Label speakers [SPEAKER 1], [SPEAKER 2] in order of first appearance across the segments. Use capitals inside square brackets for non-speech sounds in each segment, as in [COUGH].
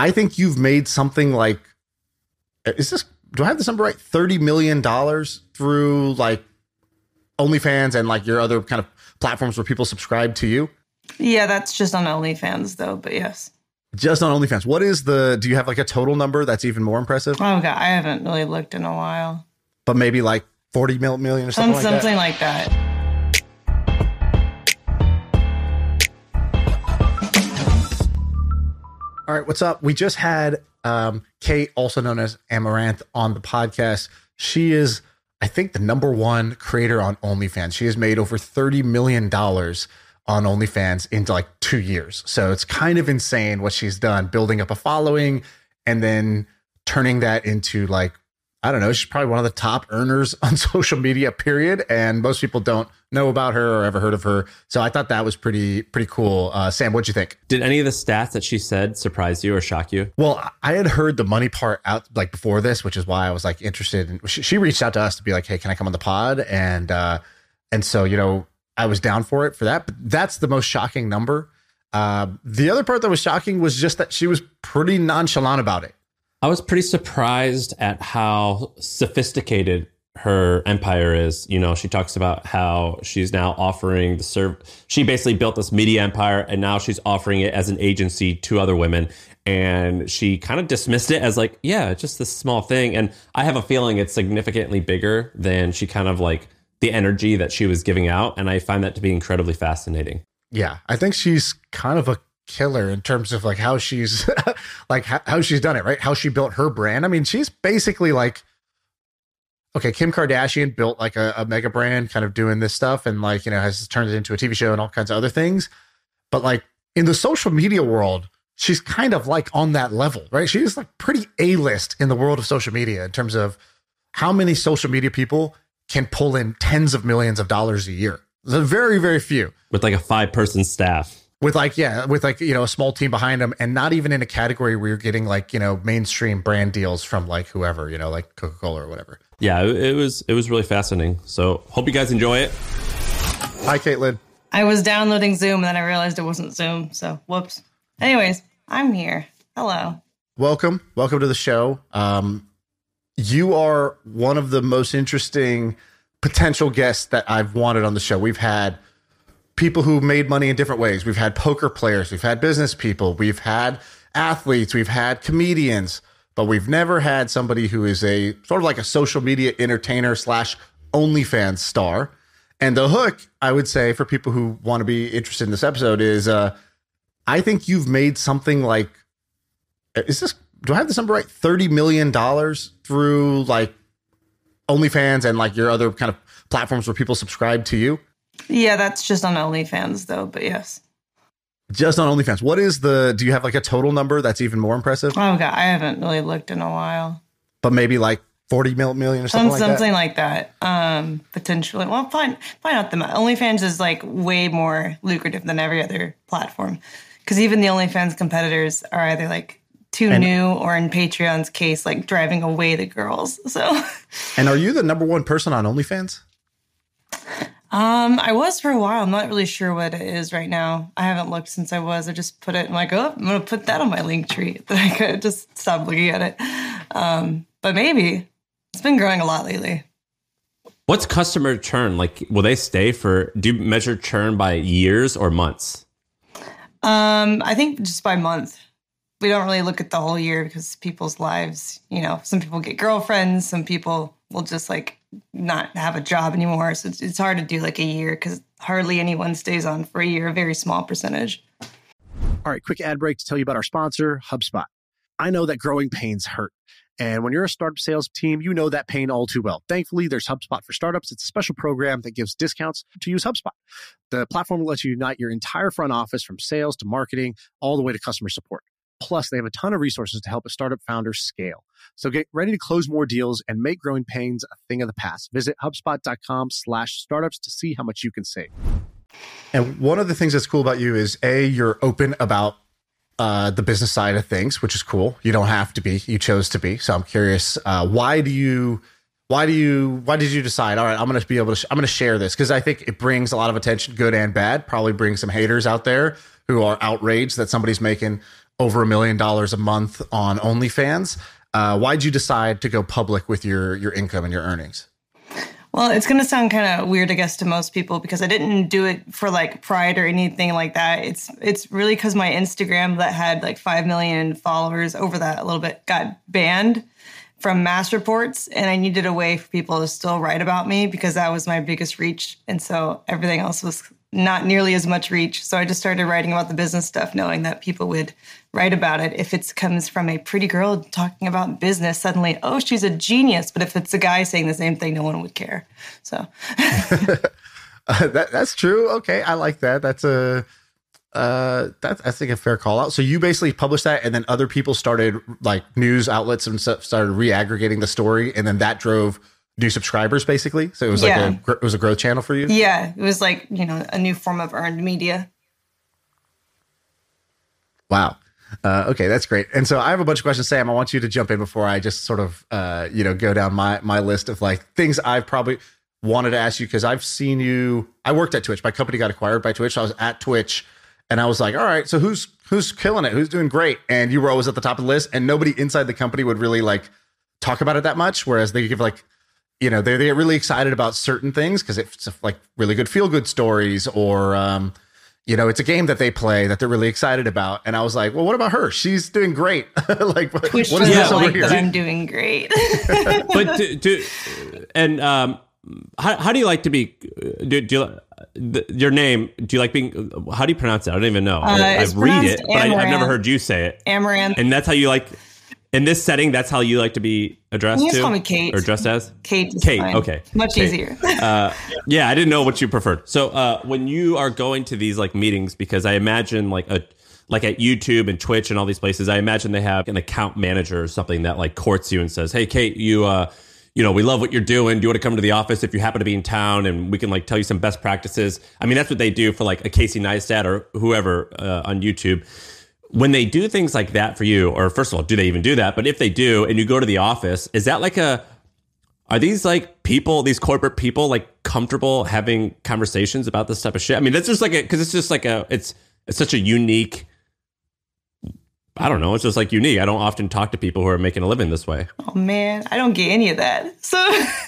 [SPEAKER 1] I think you've made something like is this do I have this number right? Thirty million dollars through like OnlyFans and like your other kind of platforms where people subscribe to you.
[SPEAKER 2] Yeah, that's just on OnlyFans though, but yes.
[SPEAKER 1] Just on OnlyFans. What is the do you have like a total number that's even more impressive?
[SPEAKER 2] Oh god, I haven't really looked in a while.
[SPEAKER 1] But maybe like 40 million or something,
[SPEAKER 2] Some,
[SPEAKER 1] like
[SPEAKER 2] something like that.
[SPEAKER 1] All right, what's up? We just had um, Kate, also known as Amouranth, on the podcast. She is, I think, the number one creator on OnlyFans. She has made over $30 million on OnlyFans in like two years. So it's kind of insane what she's done, building up a following and then turning that into like, I don't know, she's probably one of the top earners [LAUGHS] on social media, period. And most people don't know about her or ever heard of her. So I thought that was pretty, pretty cool. Uh, Sam, what'd you think?
[SPEAKER 3] Did any of the stats that she said surprise you or shock you?
[SPEAKER 1] Well, I had heard the money part out like before this, which is why I was like interested. In, she, she reached out to us to be like, "Hey, can I come on the pod?" And uh, and so you know, I was down for it for that. But that's the most shocking number. Uh, the other part that was shocking was just that she was pretty nonchalant about it.
[SPEAKER 3] I was pretty surprised at how sophisticated her empire is. You know, she talks about how she's now offering the serve. She basically built this media empire and now she's offering it as an agency to other women. And she kind of dismissed it as like, yeah, just this small thing. And I have a feeling it's significantly bigger than she kind of like the energy that she was giving out. And I find that to be incredibly fascinating.
[SPEAKER 1] Yeah, I think she's kind of a killer in terms of like how she's [LAUGHS] like how, she's done it, right? How she built her brand. I mean, she's basically like okay, Kim Kardashian built like a, a mega brand, kind of doing this stuff, and like you know has turned it into a TV show and all kinds of other things. But like in the social media world, she's kind of like on that level, right? She's like pretty a list in the world of social media in terms of how many social media people can pull in tens of millions of dollars a year. The very, very few
[SPEAKER 3] With like a five person staff.
[SPEAKER 1] With like yeah with like you know a small team behind them and not even in a category where you're getting like you know mainstream brand deals from like whoever you know like coca-cola or whatever
[SPEAKER 3] Yeah, it, it was it was really fascinating. So hope you guys enjoy it.
[SPEAKER 1] hi Kaitlyn
[SPEAKER 2] I was downloading Zoom and then I realized it wasn't Zoom, so whoops. Anyways, I'm here. Hello.
[SPEAKER 1] welcome welcome to the show um you are one of the most interesting potential guests that i've wanted on the show we've had people who made money in different ways we've had poker players we've had business people we've had athletes we've had comedians but we've never had somebody who is a sort of like a social media entertainer slash OnlyFans star. And the hook, I would say, for people who want to be interested in this episode is uh, I think you've made something like, is this, do I have this number right? $30 million through like OnlyFans and like your other kind of platforms where people subscribe to you?
[SPEAKER 2] Yeah, that's just on OnlyFans though, but yes.
[SPEAKER 1] Just on OnlyFans. What is the, do you have like a total number that's even more impressive?
[SPEAKER 2] Oh god, I haven't really looked in a while.
[SPEAKER 1] But maybe like 40 million or
[SPEAKER 2] Some,
[SPEAKER 1] something like that?
[SPEAKER 2] something like that. Um, potentially. Well, probably, probably not the OnlyFans is like way more lucrative than every other platform because even the OnlyFans competitors are either like too new or in Patreon's case, like driving away the girls. So,
[SPEAKER 1] And are you the [LAUGHS] number one person on OnlyFans?
[SPEAKER 2] Um, I was for a while. I'm not really sure what it is right now. I haven't looked since I was. I just put it. I'm like, oh, I'm gonna put that on my link tree. [LAUGHS] That I could just stop looking at it. Um, but maybe it's been growing a lot lately.
[SPEAKER 3] What's customer churn? Like, will they stay for? Do you measure churn by years or months?
[SPEAKER 2] Um, I think just by month. We don't really look at the whole year because people's lives, you know, some people get girlfriends, some people will just like not have a job anymore. So it's, it's hard to do like a year because hardly anyone stays on for a year, a very small percentage.
[SPEAKER 4] All right, quick ad break to tell you about our sponsor, HubSpot. I know that growing pains hurt. And when you're a startup sales team, you know that pain all too well. Thankfully, there's HubSpot for startups. It's a special program that gives discounts to use HubSpot. The platform lets you unite your entire front office from sales to marketing, all the way to customer support. Plus, they have a ton of resources to help a startup founder scale. So get ready to close more deals and make growing pains a thing of the past. Visit HubSpot.com slash startups to see how much you can save.
[SPEAKER 1] And one of the things that's cool about you is a you're open about uh, the business side of things, which is cool. You don't have to be; you chose to be. So I'm curious, uh, why do you, why do you, why did you decide? All right, I'm to be able to, sh- I'm going to share this because I think it brings a lot of attention, good and bad. Probably brings some haters out there who are outraged that somebody's making over a million dollars a month on OnlyFans. Uh, why'd you decide to go public with your your income and your earnings?
[SPEAKER 2] Well, it's going to sound kind of weird, I guess, to most people because I didn't do it for like pride or anything like that. It's it's really because my Instagram that had like five million followers over that a little bit got banned from mass reports, and I needed a way for people to still write about me because that was my biggest reach, and so everything else was not nearly as much reach. So I just started writing about the business stuff, knowing that people would write about it. If it comes from a pretty girl talking about business, suddenly, oh, she's a genius. But if it's a guy saying the same thing, no one would care. So [LAUGHS]
[SPEAKER 1] uh, that, that's true. Okay, I like that. That's a uh, that's I think a fair call out. So you basically published that, and then other people started like news outlets and stuff started re-aggregating the story, and then that drove new subscribers basically. So it was
[SPEAKER 2] Yeah.
[SPEAKER 1] like a it was a growth channel for you.
[SPEAKER 2] yeah, it was like you know a new form of earned media.
[SPEAKER 1] Wow. Uh, okay, that's great. And so I have a bunch of questions, Sam. I want you to jump in before I just sort of, uh, you know, go down my my list of like things I've probably wanted to ask you because I've seen you. I worked at Twitch. My company got acquired by Twitch. So I was at Twitch, and I was like, all right, so who's who's killing it? Who's doing great? And you were always at the top of the list, and nobody inside the company would really like talk about it that much. Whereas they give like you know they, they get really excited about certain things because it's like really good feel good stories or um, you know it's a game that they play that they're really excited about and i was like well what about her she's doing great [LAUGHS] like what what is
[SPEAKER 2] doesn't
[SPEAKER 1] this over
[SPEAKER 2] like
[SPEAKER 1] here
[SPEAKER 2] that I'm doing great. [LAUGHS]
[SPEAKER 3] but do, do and um, how, how do you like to be? Do, do you, the, your name? Do you like being? How do you pronounce it? I don't even know. I, I
[SPEAKER 2] Uh,
[SPEAKER 3] read it,
[SPEAKER 2] pronounced
[SPEAKER 3] but I, I've never heard you say it.
[SPEAKER 2] Amouranth,
[SPEAKER 3] And that's how you like in this setting. That's how you like to be addressed
[SPEAKER 2] You just
[SPEAKER 3] to,
[SPEAKER 2] call me Kate.
[SPEAKER 3] or dressed as.
[SPEAKER 2] Kate.
[SPEAKER 3] Kate,
[SPEAKER 2] fine.
[SPEAKER 3] okay.
[SPEAKER 2] much
[SPEAKER 3] Kate.
[SPEAKER 2] easier.
[SPEAKER 3] Uh, yeah, I didn't know what you preferred. So uh, when you are going to these like meetings, because I imagine like a like at YouTube and Twitch and all these places, I imagine they have an account manager or something that like courts you and says, "Hey, Kate, you uh, you know, we love what you're doing. Do you want to come to the office if you happen to be in town, and we can like tell you some best practices?" I mean, that's what they do for like a Casey Neistat or whoever uh, on YouTube when they do things like that for you, or first of all, do they even do that? But if they do, and you go to the office, is that like a are these like people, these corporate people, like comfortable having conversations about this type of shit? I mean, that's just like a because it's just like a it's it's such a unique. I don't know. It's just like unique. I don't often talk to people who are making a living this way.
[SPEAKER 2] Oh man, I don't get any of that. So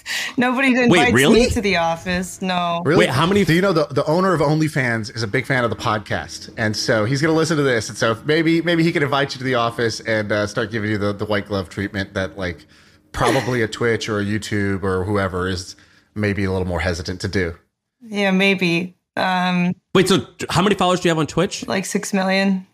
[SPEAKER 2] [LAUGHS] nobody invites
[SPEAKER 3] really?
[SPEAKER 2] me to the office. No.
[SPEAKER 1] Really?
[SPEAKER 3] Wait, how many-
[SPEAKER 1] Do you know the, the owner of OnlyFans is a big fan of the podcast, and so he's going to listen to this, and so maybe maybe he can invite you to the office and uh, start giving you the, the white glove treatment that like probably a [LAUGHS] Twitch or a YouTube or whoever is maybe a little more hesitant to do.
[SPEAKER 2] Yeah, maybe. Um,
[SPEAKER 3] Wait, so how many followers do you have on Twitch?
[SPEAKER 2] like six million.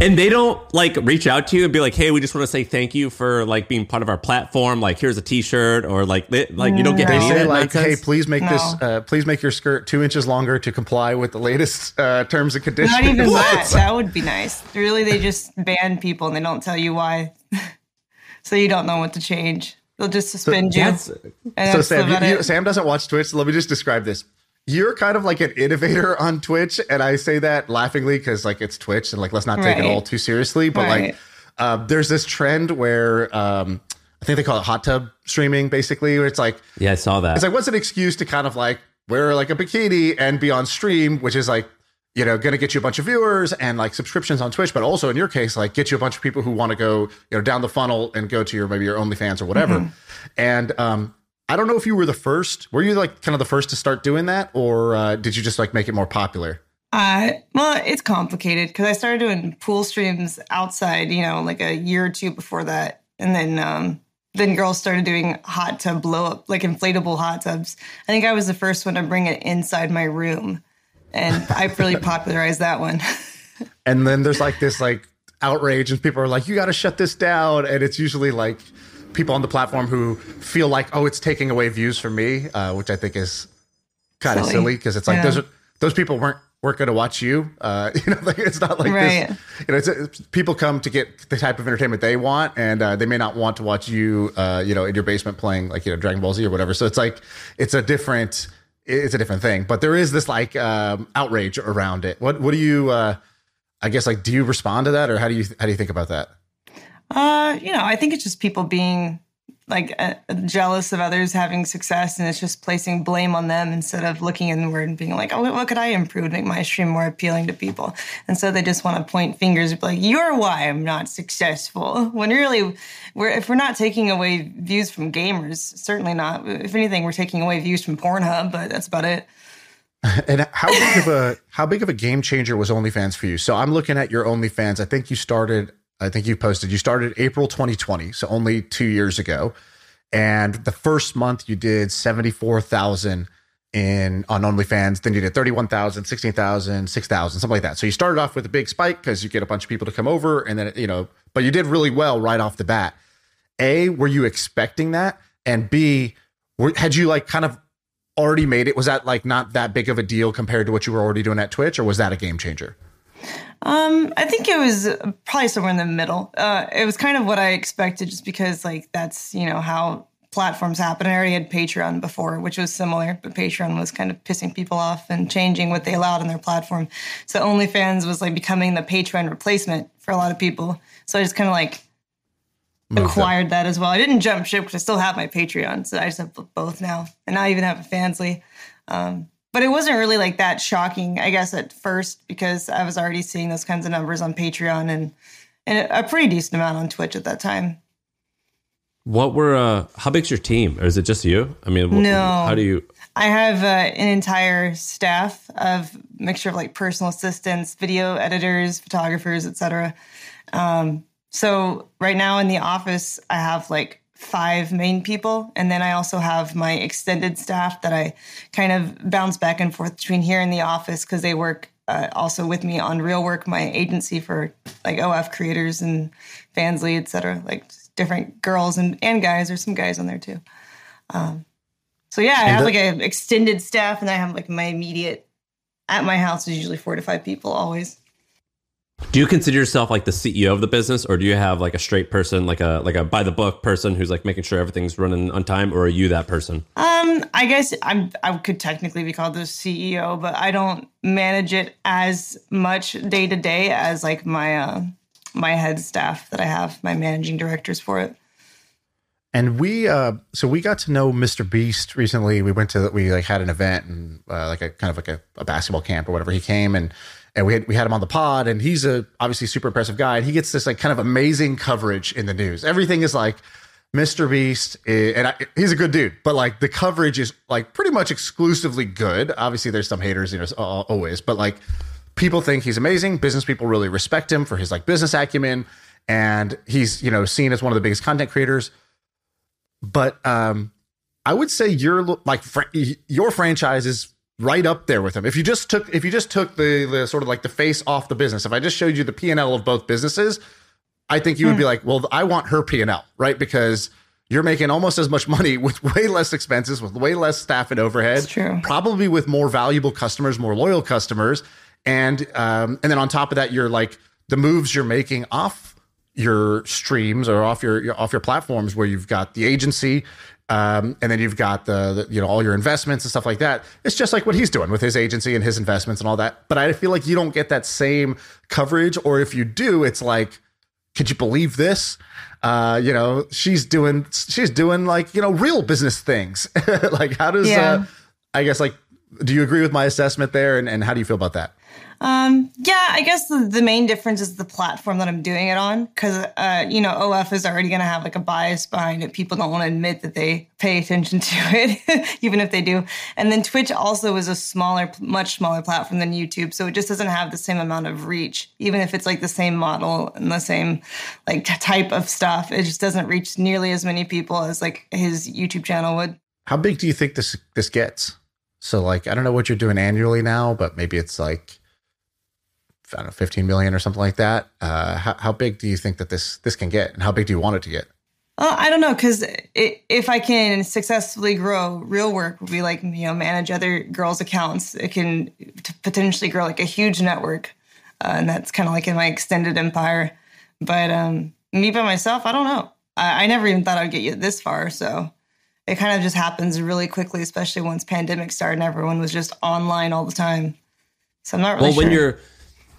[SPEAKER 3] And they don't like reach out to you and be like, "Hey, we just want to say thank you for like being part of our platform. Like, here's a T-shirt, or like, they, like you don't get
[SPEAKER 1] They
[SPEAKER 3] any of
[SPEAKER 1] say
[SPEAKER 3] that
[SPEAKER 1] like, "Hey, please make this, uh, please make your skirt two inches longer to comply with the latest uh, terms and conditions."
[SPEAKER 2] Not even that. That would be nice. Really, they just ban people and they don't tell you why. [LAUGHS] so you don't know what to change. They'll just suspend you.
[SPEAKER 1] So Sam,
[SPEAKER 2] about
[SPEAKER 1] you, you. Sam doesn't watch Twitch. So let me just describe this. You're kind of like an innovator on Twitch, and I say that laughingly because like it's Twitch, and like let's not take it all too seriously. But like, uh, there's this trend where um, I think they call it hot tub streaming, basically, where it's like
[SPEAKER 3] yeah, I saw that.
[SPEAKER 1] it's like what's an excuse to kind of like wear like a bikini and be on stream, which is like you know going to get you a bunch of viewers and like subscriptions on Twitch, but also in your case like get you a bunch of people who want to go you know down the funnel and go to your maybe your OnlyFans or whatever. And um, I don't know if you were the first. Were you like kind of the first to start doing that, or uh, did you just like make it more popular?
[SPEAKER 2] Uh, well, it's complicated because I started doing pool streams outside, you know, like a year or two before that, and then um, then girls started doing hot tub blow up, like inflatable hot tubs. I think I was the first one to bring it inside my room, and I really [LAUGHS] popularized that one.
[SPEAKER 1] and then there's like this like outrage and people are like you got to shut this down and it's usually like people on the platform who feel like oh it's taking away views from me uh, which i think is kind of
[SPEAKER 2] Silly.
[SPEAKER 1] because it's like
[SPEAKER 2] Yeah.
[SPEAKER 1] those are, those people weren't weren't going to watch you uh, [LAUGHS] you know like it's not like
[SPEAKER 2] Right.
[SPEAKER 1] this you know it's, it's people come to get the type of entertainment they want and uh, they may not want to watch you uh, you know in your basement playing like you know dragon ball z or whatever so it's like it's a different it's a different thing but there is this like um, outrage around it what what do you uh, I guess like do you respond to that or how do you how do you think about that?
[SPEAKER 2] Uh, you know, I think it's just people being like uh, jealous of others having success and it's just placing blame on them instead of looking inward and being like oh what could i improve to make my stream more appealing to people and so they just want to point fingers and be like you're why i'm not successful when really we're if we're not taking away views from gamers certainly not if anything we're taking away views from pornhub but that's about it [LAUGHS]
[SPEAKER 1] and how big of a how big of a game changer was OnlyFans for you? So I'm looking at your OnlyFans. I think you started I think you posted you started April 2020, so only two years ago. And the first month you did 74,000 in on OnlyFans. Then you did 31,000, 16,000, 6,000, something like that. So you started off with a big spike because you get a bunch of people to come over and then, you know, but you did really well right off the bat. A, were you expecting that? And B, were, had you like kind of already made it? Was that like not that big of a deal compared to what you were already doing at Twitch or was that a game changer?
[SPEAKER 2] Um, I think it was probably somewhere in the middle. Uh, it was kind of what I expected, just because like that's you know how platforms happen. I already had Patreon before, which was similar, but Patreon was kind of pissing people off and changing what they allowed on their platform. So OnlyFans was like becoming the Patreon replacement for a lot of people. So I just kind of like acquired up. that as well. I didn't jump ship because I still have my Patreon, so I just have both now, and I even have a Fansly. Um, but it wasn't really like that shocking, I guess, at first because I was already seeing those kinds of numbers on Patreon and and a pretty decent amount on Twitch at that time.
[SPEAKER 3] What were uh how big's your team? Or is it just you? I mean,
[SPEAKER 2] no.
[SPEAKER 3] how do you
[SPEAKER 2] I have uh, an entire staff of mixture of like personal assistants, video editors, photographers, etc. Um, so right now in the office, I have like five main people. And then I also have my extended staff that I kind of bounce back and forth between here and the office because they work uh, also with me on Real Work, my agency for like OF creators and Fansly, et cetera, like different girls and, and guys. There's some guys on there too. Um, so yeah, I have like an extended staff and I have like my immediate at my house is usually four to five people always.
[SPEAKER 3] Do you consider yourself like the CEO of the business, or do you have like a straight person, like a like a by the book person who's like making sure everything's running on time, or are you that person?
[SPEAKER 2] Um, I guess I'm I could technically be called the CEO, but I don't manage it as much day to day as like my uh, my head staff that I have, my managing directors for it.
[SPEAKER 1] And we, uh, so we got to know Mr. Beast recently. We went to, we like had an event and uh, like a kind of like a, a basketball camp or whatever. He came and and we had we had him on the pod, and he's a obviously super impressive guy, and he gets this like kind of amazing coverage in the news. Everything is like Mr. Beast, is, and I, he's a good dude, but like the coverage is like pretty much exclusively good. Obviously, there's some haters, you know, always, but like people think he's amazing. Business people really respect him for his like business acumen, and he's you know seen as one of the biggest content creators. But um, I would say your like fr- your franchise is right up there with them. If you just took if you just took the the sort of like the face off the business, if I just showed you the P and L of both businesses, I think you would be hmm. like, well, I want her P and L, right? Because you're making almost as much money [LAUGHS] with way less expenses, with way less staff and overhead.
[SPEAKER 2] true.
[SPEAKER 1] Probably with more valuable customers, more loyal customers, and um, and then on top of that, you're like the moves you're making off your streams or off your, your off your platforms where you've got the agency um, and then you've got the, the, you know all your investments and stuff like that. It's just like what he's doing with his agency and his investments and all that. But I feel like you don't get that same coverage, or if you do, it's like, could you believe this? Uh, you know, she's doing she's doing like you know real business things. [LAUGHS] like how does yeah. uh, I guess like do you agree with my assessment there, and, and how do you feel about that?
[SPEAKER 2] Um, yeah, I guess the, the, main difference is the platform that I'm doing it on. Cause, uh, you know, OF is already going to have like a bias behind it. People don't want to admit that they pay attention [LAUGHS] to it, even if they do. And then Twitch also is a smaller, much smaller platform than YouTube. So it just doesn't have the same amount of reach, even if it's like the same model and the same like type of stuff. It just doesn't reach nearly as many people as like his YouTube channel would.
[SPEAKER 1] How big do you think this, this gets? So like, I don't know what you're doing annually now, but maybe it's like, I don't know, 15 million or something like that. Uh, how, how big do you think that this this can get, and how big do you want it to get?
[SPEAKER 2] Uh, I don't know because if I can successfully grow, real work would be like you know manage other girls' accounts. It can potentially grow like a huge network, uh, and that's kind of like in my extended empire. But um, me by myself, I don't know. I, I never even thought I'd get you this far. So it kind of just happens really quickly, especially once pandemic started and everyone was just online all the time. So I'm not really
[SPEAKER 3] well.
[SPEAKER 2] Sure.
[SPEAKER 3] When you're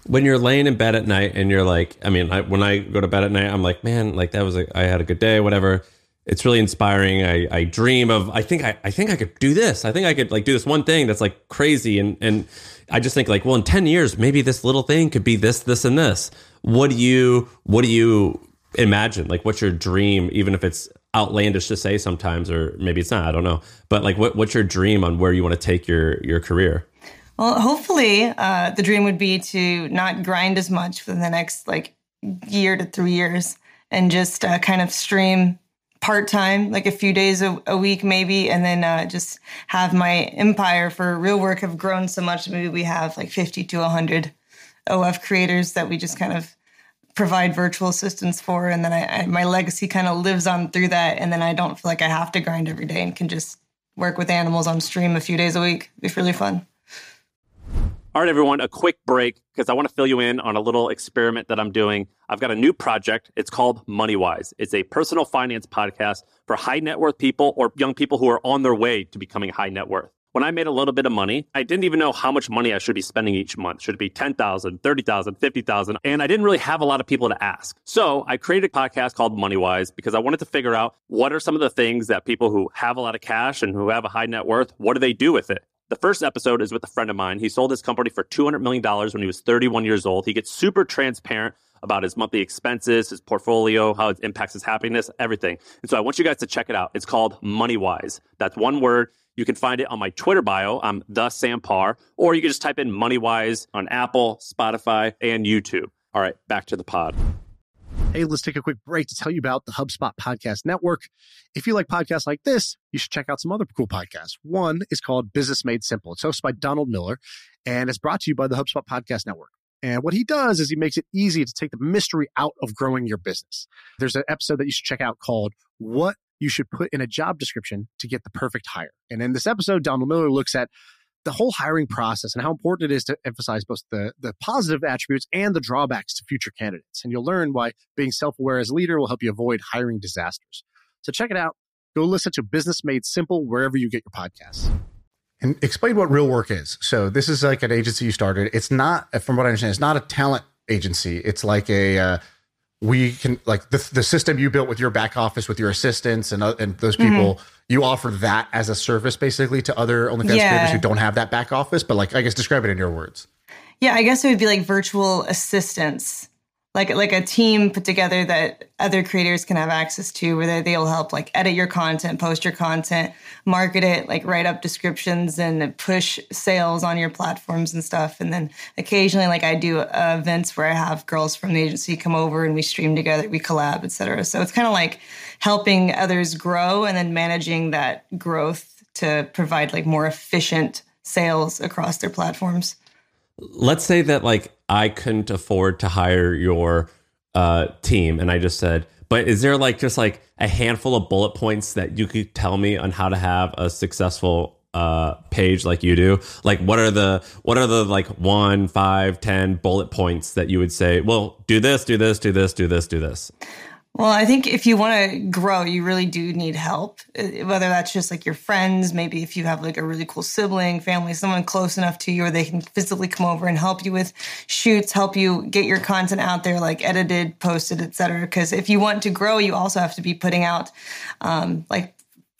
[SPEAKER 3] when you're laying in bed at night and you're like, I mean, I, when I go to bed at night, I'm like, man, like that was a, I had a good day, whatever. it's really inspiring. I, I dream of I think I, I think I could do this. I think I could like do this one thing that's like crazy and and I just think like well in 10 years maybe this little thing could be this this and this. What do you what do you imagine? Like what's your dream even if it's outlandish to say sometimes or maybe it's not, I don't know. But like what what's your dream on where you want to take your your career?
[SPEAKER 2] Well, hopefully, uh, the dream would be to not grind as much for the next like year to three years and just uh, kind of stream part time, like a few days a, a week, maybe, and then uh, just have my empire for real work have grown so much. Maybe we have like 50 to 100 OF creators that we just kind of provide virtual assistants for. And then I, I, my legacy kind of lives on through that. And then I don't feel like I have to grind every day and can just work with animals on stream a few days a week. It'd be really fun.
[SPEAKER 3] All right, everyone, a quick break because I want to fill you in on a little experiment that I'm doing. I've got a new project. It's called MoneyWise. It's a personal finance podcast for high net worth people or young people who are on their way to becoming high net worth. When I made a little bit of money, I didn't even know how much money I should be spending each month. Should it be 10,000, 30,000, 50,000? And I didn't really have a lot of people to ask. So I created a podcast called MoneyWise because I wanted to figure out what are some of the things that people who have a lot of cash and who have a high net worth, what do they do with it? The first episode is with a friend of mine. He sold his company for $200 million when he was 31 years old. He gets super transparent about his monthly expenses, his portfolio, how it impacts his happiness, everything. And so I want you guys to check it out. It's called MoneyWise. That's one word. You can find it on my Twitter bio. I'm the Sam Parr, or you can just type in MoneyWise on Apple, Spotify, and YouTube. All right, back to the pod.
[SPEAKER 4] Hey, let's take a quick break to tell you about the HubSpot Podcast Network. If you like podcasts like this, you should check out some other cool podcasts. One is called Business Made Simple. It's hosted by Donald Miller and it's brought to you by the HubSpot Podcast Network. And what he does is he makes it easy to take the mystery out of growing your business. There's an episode that you should check out called What You Should Put in a Job Description to Get the Perfect Hire. And in this episode, Donald Miller looks at the whole hiring process and how important it is to emphasize both the, the positive attributes and the drawbacks to future candidates. And you'll learn why being self aware as a leader will help you avoid hiring disasters. So check it out. Go listen to Business Made Simple wherever you get your podcasts.
[SPEAKER 1] And explain what real work is. So this is like an agency you started. It's not, from what I understand, it's not a talent agency. It's like a uh, we can like the, the system you built with your back office with your assistants and uh, and those people mm-hmm. you offer that as a service basically to other OnlyFans yeah. creators who don't have that back office but like I guess describe it in your words
[SPEAKER 2] yeah I guess it would be like virtual assistants like like a team put together that other creators can have access to where they, they'll help like edit your content post your content market it like write up descriptions and push sales on your platforms and stuff. And then occasionally like i do uh, events where i have girls from the agency come over and we stream together we collab etc so it's kind of like helping others grow and then managing that growth to provide like more efficient sales across their platforms
[SPEAKER 3] let's say that like I couldn't afford to hire your uh, team, and I just said, but is there like just like a handful of bullet points that you could tell me on how to have a successful uh, page like you do? Like, what are the what are the like one, five, ten bullet points that you would say? Well, do this, do this, do this, do this, do this.
[SPEAKER 2] Well, I think if you want to grow, you really do need help. Uh, whether that's just like your friends, maybe if you have like a really cool sibling, family, someone close enough to you or they can physically come over and help you with shoots, help you get your content out there, like edited, posted, etc. Because if you want to grow, you also have to be putting out um, like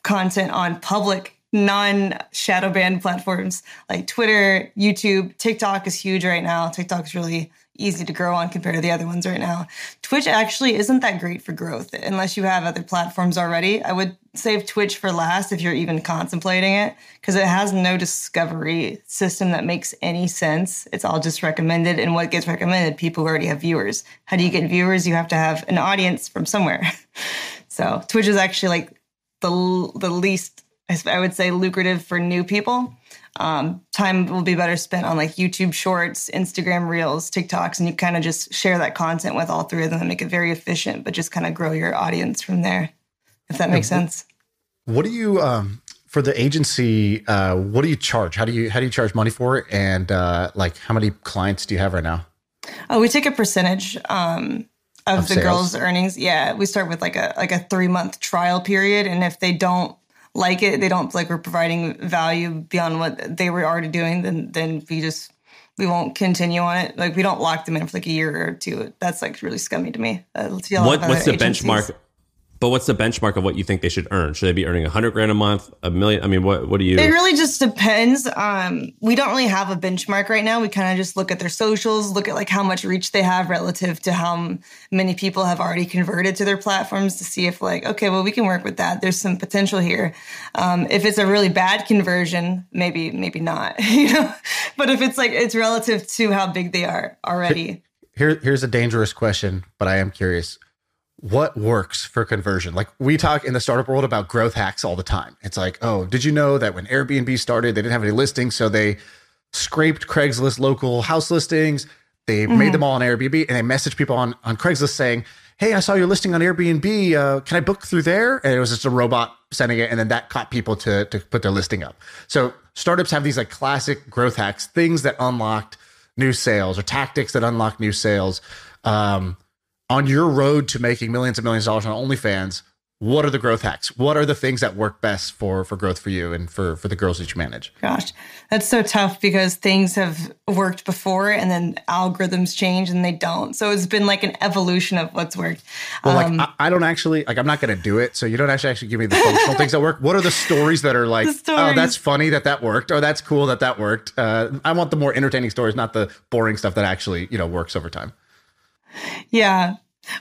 [SPEAKER 2] content on public non shadow platforms like Twitter, YouTube, TikTok is huge right now. TikTok is really easy to grow on compared to the other ones right now. Twitch actually isn't that great for growth unless you have other platforms already. I would save Twitch for last if you're even contemplating it because it has no discovery system that makes any sense. It's all just recommended. And what gets recommended? People who already have viewers. How do you get viewers? You have to have an audience from somewhere. [LAUGHS] so Twitch is actually like the, the least, I would say, lucrative for new people um, time will be better spent on like YouTube Shorts, Instagram Reels, TikToks, and you kind of just share that content with all three of them and make it very efficient, but just kind of grow your audience from there, if that makes sense.
[SPEAKER 1] What do you um, for the agency? Uh, what do you charge? How do you how do you charge money for it? And uh, like, how many clients do you have right now?
[SPEAKER 2] Oh, we take a percentage um, of, of, the sales. girls' earnings. Yeah, we start with like a like a three month trial period, and if they don't like it, they don't like we're providing value beyond what they were already doing, then then we just we won't continue on it. Like we don't lock them in for like a year or two. That's like really scummy to me.
[SPEAKER 3] What, what's the agencies. benchmark? But what's the benchmark of what you think they should earn? Should they be earning a hundred grand a month, a million? I mean, what what do you?
[SPEAKER 2] It really just depends. Um, we don't really have a benchmark right now. We kind of just look at their socials, look at like how much reach they have relative to how many people have already converted to their platforms to see if like, okay, well, we can work with that. There's some potential here. Um, if it's a really bad conversion, maybe maybe not. [LAUGHS] you know, but if it's like it's relative to how big they are already.
[SPEAKER 1] Here, here's a dangerous question, but I am curious what works for conversion? Like we talk in the startup world about growth hacks all the time. It's like, oh, did you know that when Airbnb started, they didn't have any listings, so they scraped Craigslist local house listings, they mm-hmm. made them all on Airbnb, and they messaged people on on Craigslist saying, "Hey, I saw your listing on Airbnb. Uh, can I book through there?" And it was just a robot sending it, and then that caught people to to put their listing up. So startups have these like classic growth hacks, things that unlocked new sales or tactics that unlock new sales. Um, on your road to making millions and millions of dollars on OnlyFans, what are the growth hacks? What are the things that work best for for growth for you and for for the girls that you manage?
[SPEAKER 2] Gosh, that's so tough because things have worked before and then algorithms change and they don't. So it's been like an evolution of what's worked.
[SPEAKER 1] Well, um, like I, I, don't actually like I'm not going to do it. So you don't actually actually give me the functional things that work. What are the stories that are like, oh, that's funny that that worked, or that's cool that that worked. Uh, I want the more entertaining stories, not the boring stuff that actually you know works over time.
[SPEAKER 2] Yeah.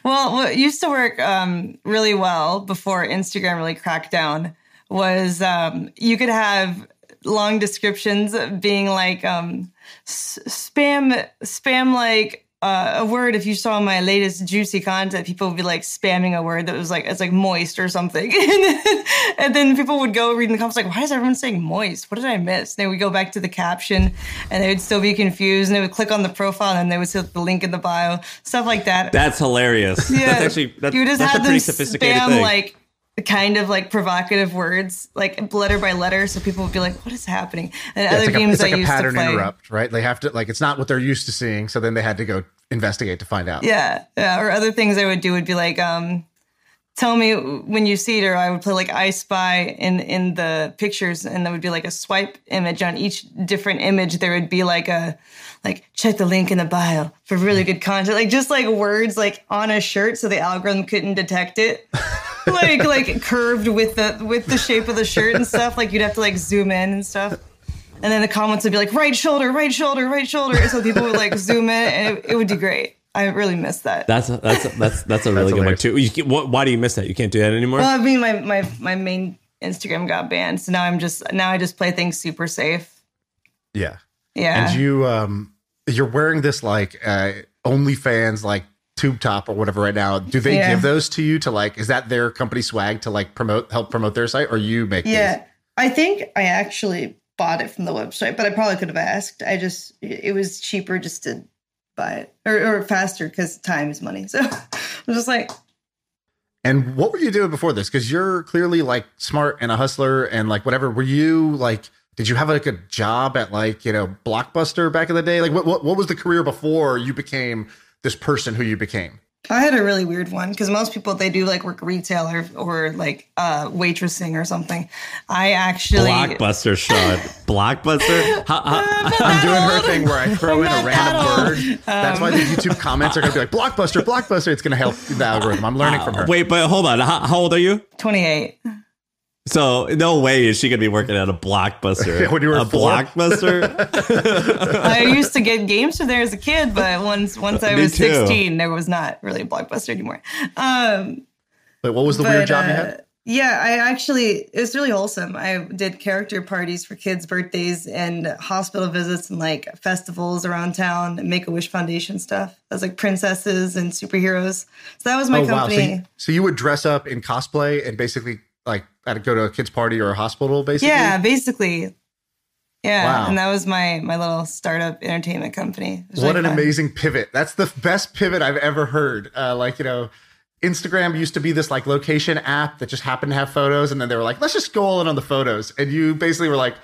[SPEAKER 2] Well, what used to work um, really well before Instagram really cracked down was um, you could have long descriptions being like um, spam, spam like uh, a word if you saw my latest juicy content people would be like spamming a word that was like it's like moist or something. [LAUGHS] And, then, and then people would go reading the comments like why is everyone saying moist? What did i miss? And they would go back to the caption and they would still be confused and they would click on the profile and they would see the link in the bio stuff like that.
[SPEAKER 3] That's hilarious. Yeah. That's actually that's, you just
[SPEAKER 2] that's
[SPEAKER 3] had a pretty sophisticated
[SPEAKER 2] spam
[SPEAKER 3] thing.
[SPEAKER 2] like kind of like provocative words, like letter by letter, so people would be like, "What is happening?" And yeah, other
[SPEAKER 1] like
[SPEAKER 2] games
[SPEAKER 1] a, it's like
[SPEAKER 2] I
[SPEAKER 1] a pattern
[SPEAKER 2] to play,
[SPEAKER 1] interrupt, right? They have to like it's not what they're used to seeing, so then they had to go investigate to find out.
[SPEAKER 2] Yeah, yeah. Or other things I would do would be like, um, tell me when you see it, or I would play like I Spy in in the pictures, and there would be like a swipe image on each different image. There would be like a like check the link in the bio for really good content, like just like words like on a shirt, so the algorithm couldn't detect it. [LAUGHS] [LAUGHS] like like curved with the with the shape of the shirt and stuff. Like you'd have to like zoom in and stuff. And then the comments would be like right shoulder, right shoulder, right shoulder. So people would like zoom in, and it, it would be great. I really miss that.
[SPEAKER 3] That's that's that's that's a really that's good one too. You, what, why do you miss that? You can't do that anymore.
[SPEAKER 2] Well, I mean, my my my main Instagram got banned, so now I'm just now I just play things super safe.
[SPEAKER 1] Yeah,
[SPEAKER 2] yeah.
[SPEAKER 1] And you um you're wearing this like uh OnlyFans like tube top or whatever right now. Do they yeah. give those to you to like? Is that their company swag to like promote help promote their site, or you make?
[SPEAKER 2] Yeah, these? I think I actually bought it from the website, but I probably could have asked. I just it was cheaper just to buy it or, or faster because time is money. [LAUGHS] So I'm just like.
[SPEAKER 1] And what were you doing before this? Because you're clearly like smart and a hustler and like whatever. Were you like? Did you have like a job at like you know Blockbuster back in the day? Like what what, what was the career before you became this person who you became?
[SPEAKER 2] I had a really weird one because most people they do like work retail or, or like uh, waitressing or something. I actually
[SPEAKER 3] blockbuster shot [LAUGHS] blockbuster.
[SPEAKER 1] I'm doing her thing where I throw in a random word. Um, That's why the YouTube comments are going to be like blockbuster, blockbuster. It's going to help the algorithm. I'm learning from her.
[SPEAKER 3] Wait, but hold on. How, how old are you?
[SPEAKER 2] Twenty eight.
[SPEAKER 3] So no way is she gonna be working at a blockbuster. [LAUGHS]
[SPEAKER 1] when you were
[SPEAKER 3] a
[SPEAKER 1] four?
[SPEAKER 3] blockbuster. [LAUGHS]
[SPEAKER 2] I used to get games from there as a kid, but once once I was sixteen, there was not really a blockbuster anymore. Um,
[SPEAKER 1] but what was the but, weird job uh, you had?
[SPEAKER 2] Uh, yeah, I actually it was really wholesome. I did character parties for kids' birthdays and hospital visits and like festivals around town and Make a Wish Foundation stuff. I was like princesses and superheroes. So that was my oh, company. Wow.
[SPEAKER 1] So, you, so you would dress up in cosplay and basically like I'd go to a kid's party or a hospital, basically.
[SPEAKER 2] Yeah, basically. Yeah, wow. and that was my my little startup entertainment company.
[SPEAKER 1] What an fun. amazing pivot! That's the best pivot I've ever heard. Uh, like you know, Instagram used to be this like location app that just happened to have photos, and then they were like, let's just go all in on the photos. And you basically were like,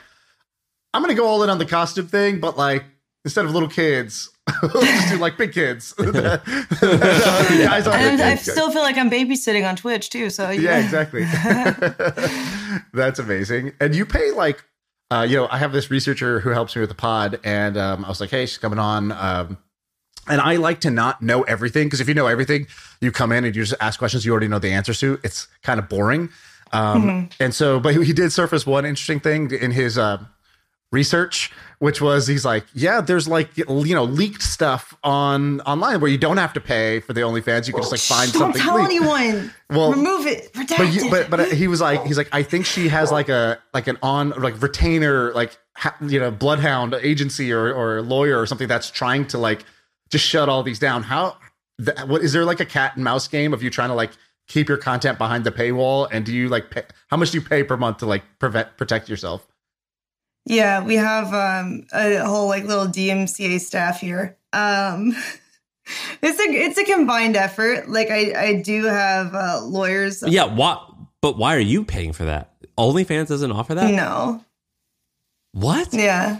[SPEAKER 1] I'm gonna go all in on the costume thing, but like instead of little kids, [LAUGHS] just do like big kids. [LAUGHS] [LAUGHS]
[SPEAKER 2] and I still feel like I'm babysitting on Twitch too. So
[SPEAKER 1] yeah, yeah exactly. That's amazing. And you pay like, uh, you know, I have this researcher who helps me with the pod, and um, I was like, hey, she's coming on. Um, And I like to not know everything because if you know everything, you come in and you just ask questions you already know the answers to. It's kind of boring. Um,
[SPEAKER 2] Mm-hmm.
[SPEAKER 1] And so, but he did surface one interesting thing in his uh, research, which was he's like, yeah, there's like you know leaked stuff on online where you don't have to pay for the OnlyFans. You can just like find
[SPEAKER 2] Don't
[SPEAKER 1] something.
[SPEAKER 2] tell
[SPEAKER 1] leaked.
[SPEAKER 2] anyone.
[SPEAKER 1] Well,
[SPEAKER 2] remove it. Protect
[SPEAKER 1] But you, but but he was like he's like I think she has like a like an on like retainer like you know bloodhound agency or or lawyer or something that's trying to like just shut all these down. How th- what is there like a cat and mouse game of you trying to like keep your content behind the paywall and do you like pay, how much do you pay per month to like prevent protect yourself?
[SPEAKER 2] Yeah, we have um, a whole like little DMCA staff here. Um, [LAUGHS] it's a it's a combined effort. Like I I do have uh, lawyers.
[SPEAKER 3] Yeah, what? But why are you paying for that? OnlyFans doesn't offer that.
[SPEAKER 2] No.
[SPEAKER 3] What?
[SPEAKER 2] Yeah.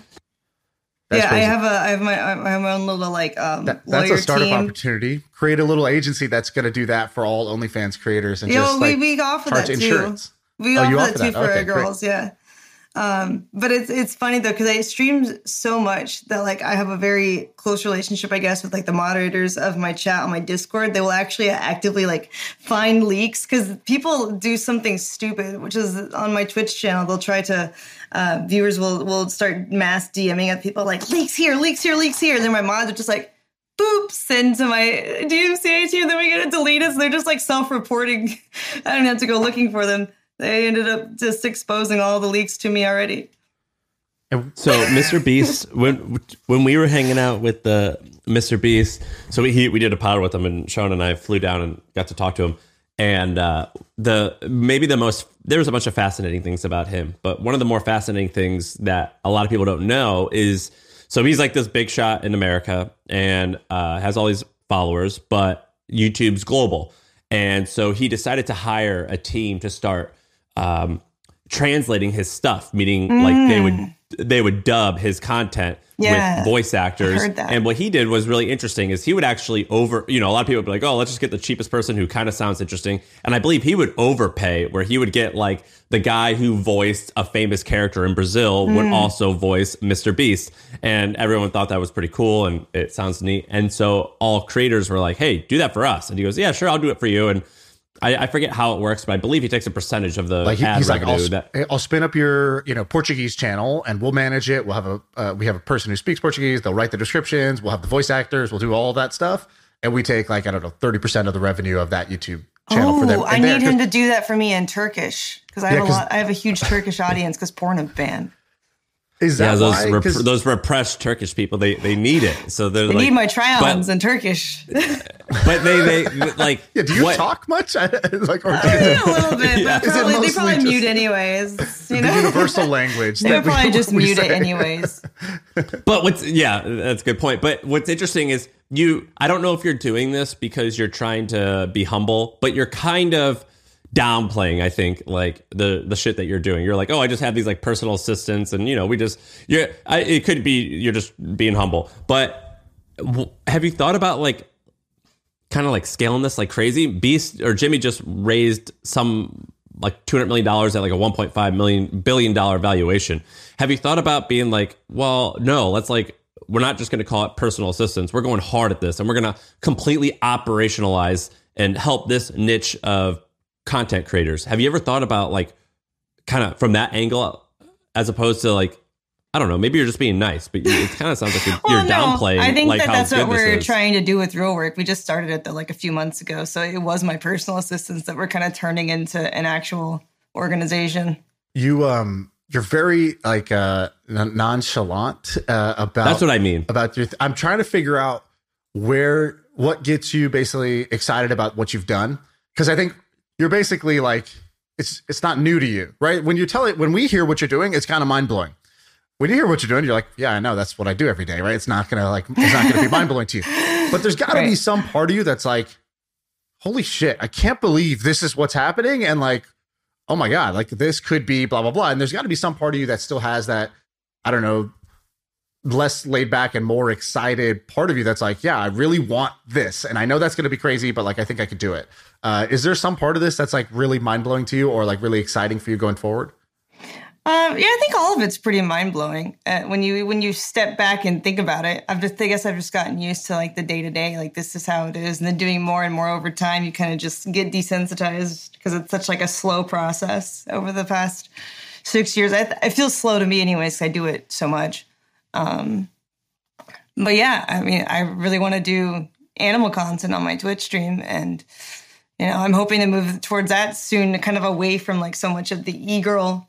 [SPEAKER 1] That's
[SPEAKER 2] yeah,
[SPEAKER 1] crazy.
[SPEAKER 2] I have a I have my I have my own little like um
[SPEAKER 1] That- that's a startup
[SPEAKER 2] team.
[SPEAKER 1] opportunity. Create a little agency that's going to do that for all OnlyFans creators and
[SPEAKER 2] Yeah,
[SPEAKER 1] just
[SPEAKER 2] well,
[SPEAKER 1] like
[SPEAKER 2] we, we offer
[SPEAKER 1] charge
[SPEAKER 2] that
[SPEAKER 1] insurance.
[SPEAKER 2] too. We
[SPEAKER 1] Oh,
[SPEAKER 2] offer
[SPEAKER 1] you
[SPEAKER 2] that
[SPEAKER 1] offer
[SPEAKER 2] too
[SPEAKER 1] that.
[SPEAKER 2] for
[SPEAKER 1] Okay,
[SPEAKER 2] our
[SPEAKER 1] great.
[SPEAKER 2] girls, yeah. Um, but it's it's funny though because I stream so much that like I have a very close relationship, I guess, with like the moderators of my chat on my Discord. They will actually actively like find leaks because people do something stupid, which is on my Twitch channel. They'll try to uh, viewers will will start mass DMing at people like leaks here, leaks here, leaks here. And then my mods are just like boop, send to my DMCA team, then we get it deleted. So they're just like self reporting. [LAUGHS] I don't have to go looking for them. They ended up just exposing all the leaks to me already.
[SPEAKER 3] So Mr. Beast, [LAUGHS] when when we were hanging out with the Mr. Beast, so we he, we did a pod with him, and Shaan and I flew down and got to talk to him. And uh, the maybe the most there was a bunch of fascinating things about him, but one of the more fascinating things that a lot of people don't know is so he's like this big shot in America and uh, has all these followers, but YouTube's global, and so he decided to hire a team to start um, translating his stuff, meaning like they would they would dub his content
[SPEAKER 2] Yeah,
[SPEAKER 3] with voice actors. And what he did was really interesting is he would actually over, you know, a lot of people would be like, oh, let's just get the cheapest person who kind of sounds interesting. And I believe he would overpay where he would get like the guy who voiced a famous character in Brazil would also voice Mr. Beast. And everyone thought that was pretty cool and it sounds neat. And so all creators were like, hey, do that for us. And he goes, yeah, sure, I'll do it for you. And I, I forget how it works, but I believe he takes a percentage of the
[SPEAKER 1] like he-
[SPEAKER 3] ad
[SPEAKER 1] he's like
[SPEAKER 3] revenue
[SPEAKER 1] I'll,
[SPEAKER 3] that
[SPEAKER 1] I'll spin up your you know portuguese channel and we'll manage it. We'll have a uh, we have a person who speaks portuguese. They'll write the descriptions. We'll have the voice actors. We'll do all that stuff. And we take like i don't know 30% of the revenue of that youtube channel for them.
[SPEAKER 2] Oh, I need him to do that for me in Turkish because I
[SPEAKER 1] Yeah,
[SPEAKER 2] have a
[SPEAKER 1] 'cause-
[SPEAKER 2] lot. I have a huge Turkish audience because Pornhub banned.
[SPEAKER 1] Is
[SPEAKER 3] yeah, those
[SPEAKER 1] why?
[SPEAKER 3] rep- those repressed Turkish people they they need it. So they're
[SPEAKER 2] They
[SPEAKER 3] like,
[SPEAKER 2] need my try-ons
[SPEAKER 3] but-
[SPEAKER 2] in Turkish. [LAUGHS]
[SPEAKER 3] but they they like
[SPEAKER 1] yeah do you
[SPEAKER 3] what-
[SPEAKER 1] talk much [LAUGHS] I, like or
[SPEAKER 2] a little bit, [LAUGHS]
[SPEAKER 3] Yeah.
[SPEAKER 2] but probably, they
[SPEAKER 1] mostly
[SPEAKER 2] probably
[SPEAKER 1] just
[SPEAKER 2] mute anyways. You
[SPEAKER 1] the
[SPEAKER 2] know,
[SPEAKER 1] universal language
[SPEAKER 2] they
[SPEAKER 1] that
[SPEAKER 2] would
[SPEAKER 1] we-
[SPEAKER 2] probably just
[SPEAKER 1] we
[SPEAKER 2] mute it anyways.
[SPEAKER 3] But what's yeah, that's a good point. But what's interesting is you. I don't know if you're doing this because you're trying to be humble, but you're kind of downplaying. I think like the the shit that you're doing. You're like, oh, I just have these like personal assistants, and you know, we just. I, it could be you're just being humble, but w- have you thought about like kind of like scaling this like crazy? Beast or Jimmy just raised some like two hundred million dollars at like a one point five million billion dollar valuation. Have you thought about being like, well, no, let's like we're not just going to call it personal assistance. We're going hard at this, and we're going to completely operationalize and help this niche of content creators. Have you ever thought about like kind of from that angle, as opposed to like I don't know, maybe you're just being nice, but you, it kind of sounds like you're, [LAUGHS] you're
[SPEAKER 2] Well, no,
[SPEAKER 3] downplaying.
[SPEAKER 2] I think
[SPEAKER 3] like
[SPEAKER 2] that
[SPEAKER 3] how
[SPEAKER 2] that's what we're trying to do with real work. We just started it though, like a few months ago, so it was my personal assistants that we're kind of turning into an actual organization.
[SPEAKER 1] you um you're very like uh nonchalant uh about
[SPEAKER 3] That's what I mean.
[SPEAKER 1] about your th- i'm trying to figure out where what gets you basically excited about what you've done because i think you're basically like it's it's not new to you right? When you tell it when we hear what you're doing it's kind of mind-blowing. When you hear what you're doing you're like yeah i know that's what i do every day right? It's not gonna like it's not gonna be [LAUGHS] mind-blowing to you. But there's gotta be some part of you that's like holy shit i can't believe this is what's happening and like oh my god like this could be blah blah blah. And there's got to be some part of you that still has that i don't know less laid back and more excited part of you that's like yeah i really want this and i know that's going to be crazy but like i think i could do it uh, is there some part of this that's like really mind-blowing to you or like really exciting for you going forward
[SPEAKER 2] Um, yeah, I think all of it's pretty mind blowing uh, when you when you step back and think about it. I've just I guess I've just gotten used to like the day to day, like this is how it is, and then doing more and more over time, you kind of just get desensitized because it's such like a slow process over the past six years. I, th- I feel slow to me anyways I do it so much. Um, but yeah, I mean, I really want to do animal content on my Twitch stream and you know, I'm hoping to move towards that soon, kind of away from like so much of the e-girl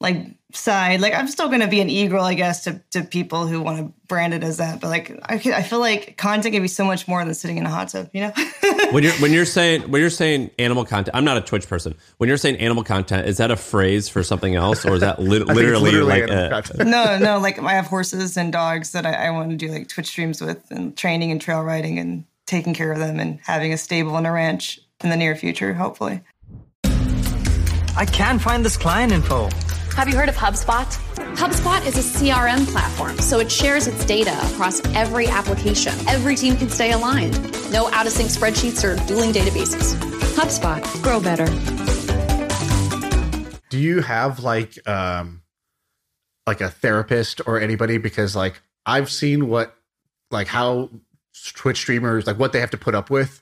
[SPEAKER 2] like side. Like I'm still going to be an e-girl, I guess, to, to people who want to brand it as that. But like, I, I feel like content can be so much more than sitting in a hot tub, you know? [LAUGHS]
[SPEAKER 3] when you're, when you're saying, when you're saying animal content, I'm not a Twitch person. When you're saying animal content, is that a phrase for something else or is that [LAUGHS] li- literally, literally, like,
[SPEAKER 2] a, no, no, like I have horses and dogs that I, I want to do like Twitch streams with and training and trail riding and taking care of them and having a stable and a ranch in the near future, hopefully.
[SPEAKER 5] I can't find this client info.
[SPEAKER 6] Have you heard of HubSpot? HubSpot is a CRM platform, so it shares its data across every application. Every team can stay aligned. No out of sync spreadsheets or dueling databases. HubSpot, grow better.
[SPEAKER 1] Do you have like um like a therapist or anybody because like I've seen what like how Twitch streamers like what they have to put up with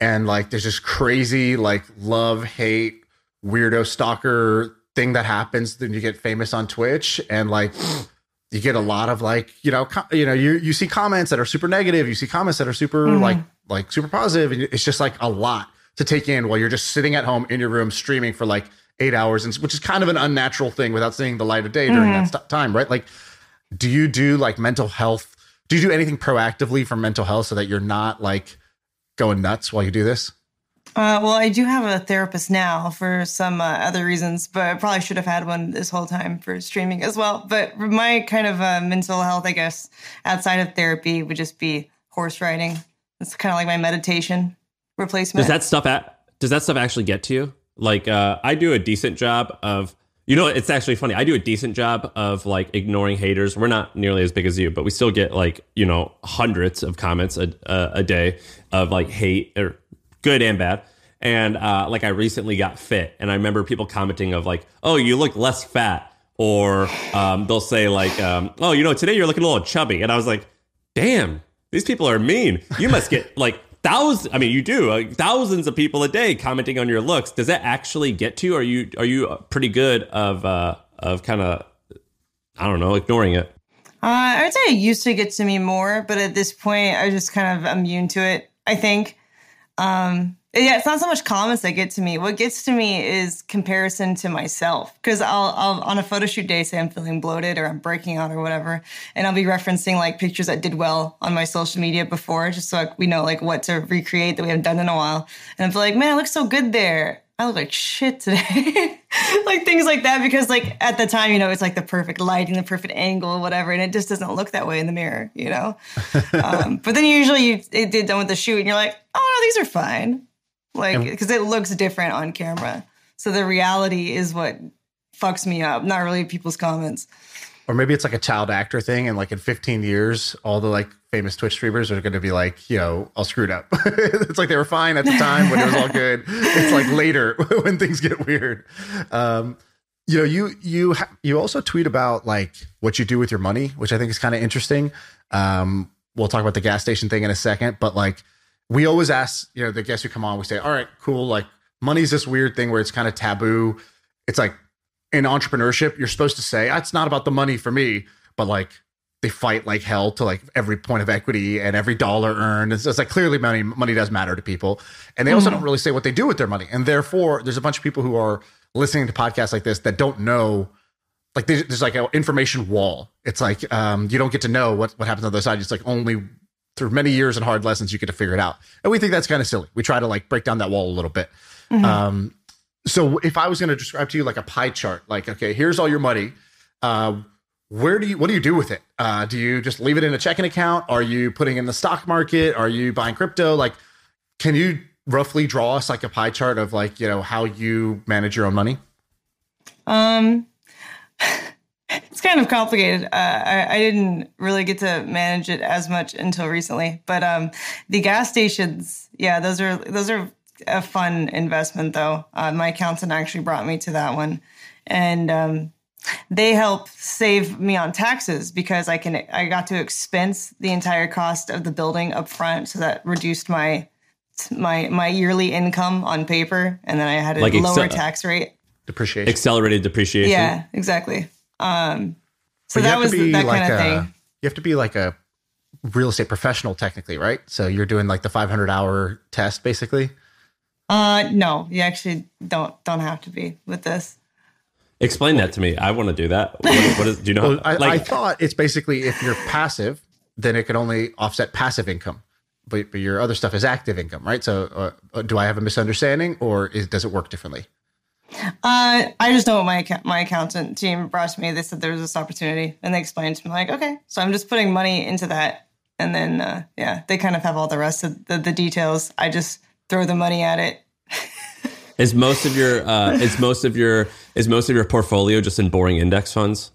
[SPEAKER 1] and like there's this crazy like love hate weirdo stalker thing that happens then you get famous on Twitch and like you get a lot of like you know com- you know you you see comments that are super negative you see comments that are super mm-hmm. like like super positive and it's just like a lot to take in while you're just sitting at home in your room streaming for like 8 hours and which is kind of an unnatural thing without seeing the light of day during mm-hmm. that time right like do you do like mental health do you do anything proactively for mental health so that you're not like going nuts while you do this
[SPEAKER 2] uh, well, I do have a therapist now for some uh, other reasons, but I probably should have had one this whole time for streaming as well. But my kind of uh, mental health, I guess, outside of therapy would just be horse riding. It's kind of like my meditation replacement.
[SPEAKER 3] Does that stuff does that stuff actually get to you? Like, uh, I do a decent job of, you know, it's actually funny. I do a decent job of like ignoring haters. We're not nearly as big as you, but we still get like, you know, hundreds of comments a, a, a day of like hate or good and bad. And uh, like I recently got fit, and I remember people commenting of like, "Oh, you look less fat," or um, they'll say like, um, "Oh, you know, today you're looking a little chubby," and I was like, "Damn, these people are mean. You must get [LAUGHS] like." Thousands, I mean, you do uh, thousands of people a day commenting on your looks. Does that actually get to you? Are you are you pretty good of uh, of kind of I don't know ignoring it?
[SPEAKER 2] Uh, I would say it used to get to me more, but at this point, I just kind of immune to it. I think um, yeah, it's not so much comments that get to me. What gets to me is comparison to myself. Because I'll, I'll, on a photo shoot day, say I'm feeling bloated or I'm breaking out or whatever, and I'll be referencing like pictures that did well on my social media before, just so like, we know like what to recreate that we haven't done in a while. And I'm like, man, I look so good there. I look like shit today. [LAUGHS] like things like that, because like at the time, you know, it's like the perfect lighting, the perfect angle, whatever, and it just doesn't look that way in the mirror, you know. [LAUGHS] um, but then usually you it did done with the shoot, and you're like, oh no, these are fine, like because it looks different on camera. So the reality is what fucks me up, not really people's comments
[SPEAKER 1] or maybe it's like a child actor thing and like in 15 years all the like famous twitch streamers are going to be like you know all screwed up. [LAUGHS] It's like they were fine at the time when it was all [LAUGHS] good. It's like later [LAUGHS] when things get weird. Um you know you you you also tweet about like what you do with your money which i think is kind of interesting. Um we'll talk about the gas station thing in a second but like we always ask you know the guests who come on we say all right cool like money's this weird thing where it's kind of taboo. It's like in entrepreneurship, you're supposed to say, ah, it's not about the money for me, but like they fight like hell to like every point of equity and every dollar earned. It's, it's like clearly money money does matter to people, and they also mm-hmm. don't really say what they do with their money. And therefore, there's a bunch of people who are listening to podcasts like this that don't know. Like there's, there's like an information wall. It's like um, you don't get to know what what happens on the other side. It's like only through many years and hard lessons you get to figure it out. And we think that's kind of silly. We try to like break down that wall a little bit. Mm-hmm. Um, so if I was going to describe to you like a pie chart, like okay, here's all your money. Uh, where do you what do you do with it? Uh, do you just leave it in a checking account? Are you putting in the stock market? Are you buying crypto? Like, can you roughly draw us like a pie chart of like you know how you manage your own money?
[SPEAKER 2] Um, [LAUGHS] it's kind of complicated. Uh, I, I, didn't really get to manage it as much until recently, but um, the gas stations, yeah, those are those are a fun investment though. Uh, my accountant actually brought me to that one, and um, they help save me on taxes because I can I got to expense the entire cost of the building up front, so that reduced my my my yearly income on paper, and then I had a
[SPEAKER 3] Like
[SPEAKER 2] lower
[SPEAKER 3] excel-
[SPEAKER 2] tax rate.
[SPEAKER 1] Depreciation.
[SPEAKER 3] Accelerated depreciation.
[SPEAKER 2] Yeah, exactly. Um, so that was that
[SPEAKER 1] like
[SPEAKER 2] kind of
[SPEAKER 1] a-
[SPEAKER 2] thing.
[SPEAKER 1] You have to be like a real estate professional, technically, right? So you're doing like the 500 hour test, basically.
[SPEAKER 2] Uh, no, you actually don't don't have to be with this.
[SPEAKER 3] Explain that to me. I want to do that. What, what is, do you know? [LAUGHS]
[SPEAKER 1] Well, I, I thought it's basically if you're passive, then it can only offset passive income. But, but your other stuff is active income, right? So, uh, do I have a misunderstanding, or is, does it work differently?
[SPEAKER 2] Uh, I just know what my my accountant team brought to me. They said there was this opportunity, and they explained to me like, okay, so I'm just putting money into that, and then uh, yeah, they kind of have all the rest of the, the details. I just throw the money at it.
[SPEAKER 3] is most of your uh, is most of your is most of your portfolio just in boring index funds?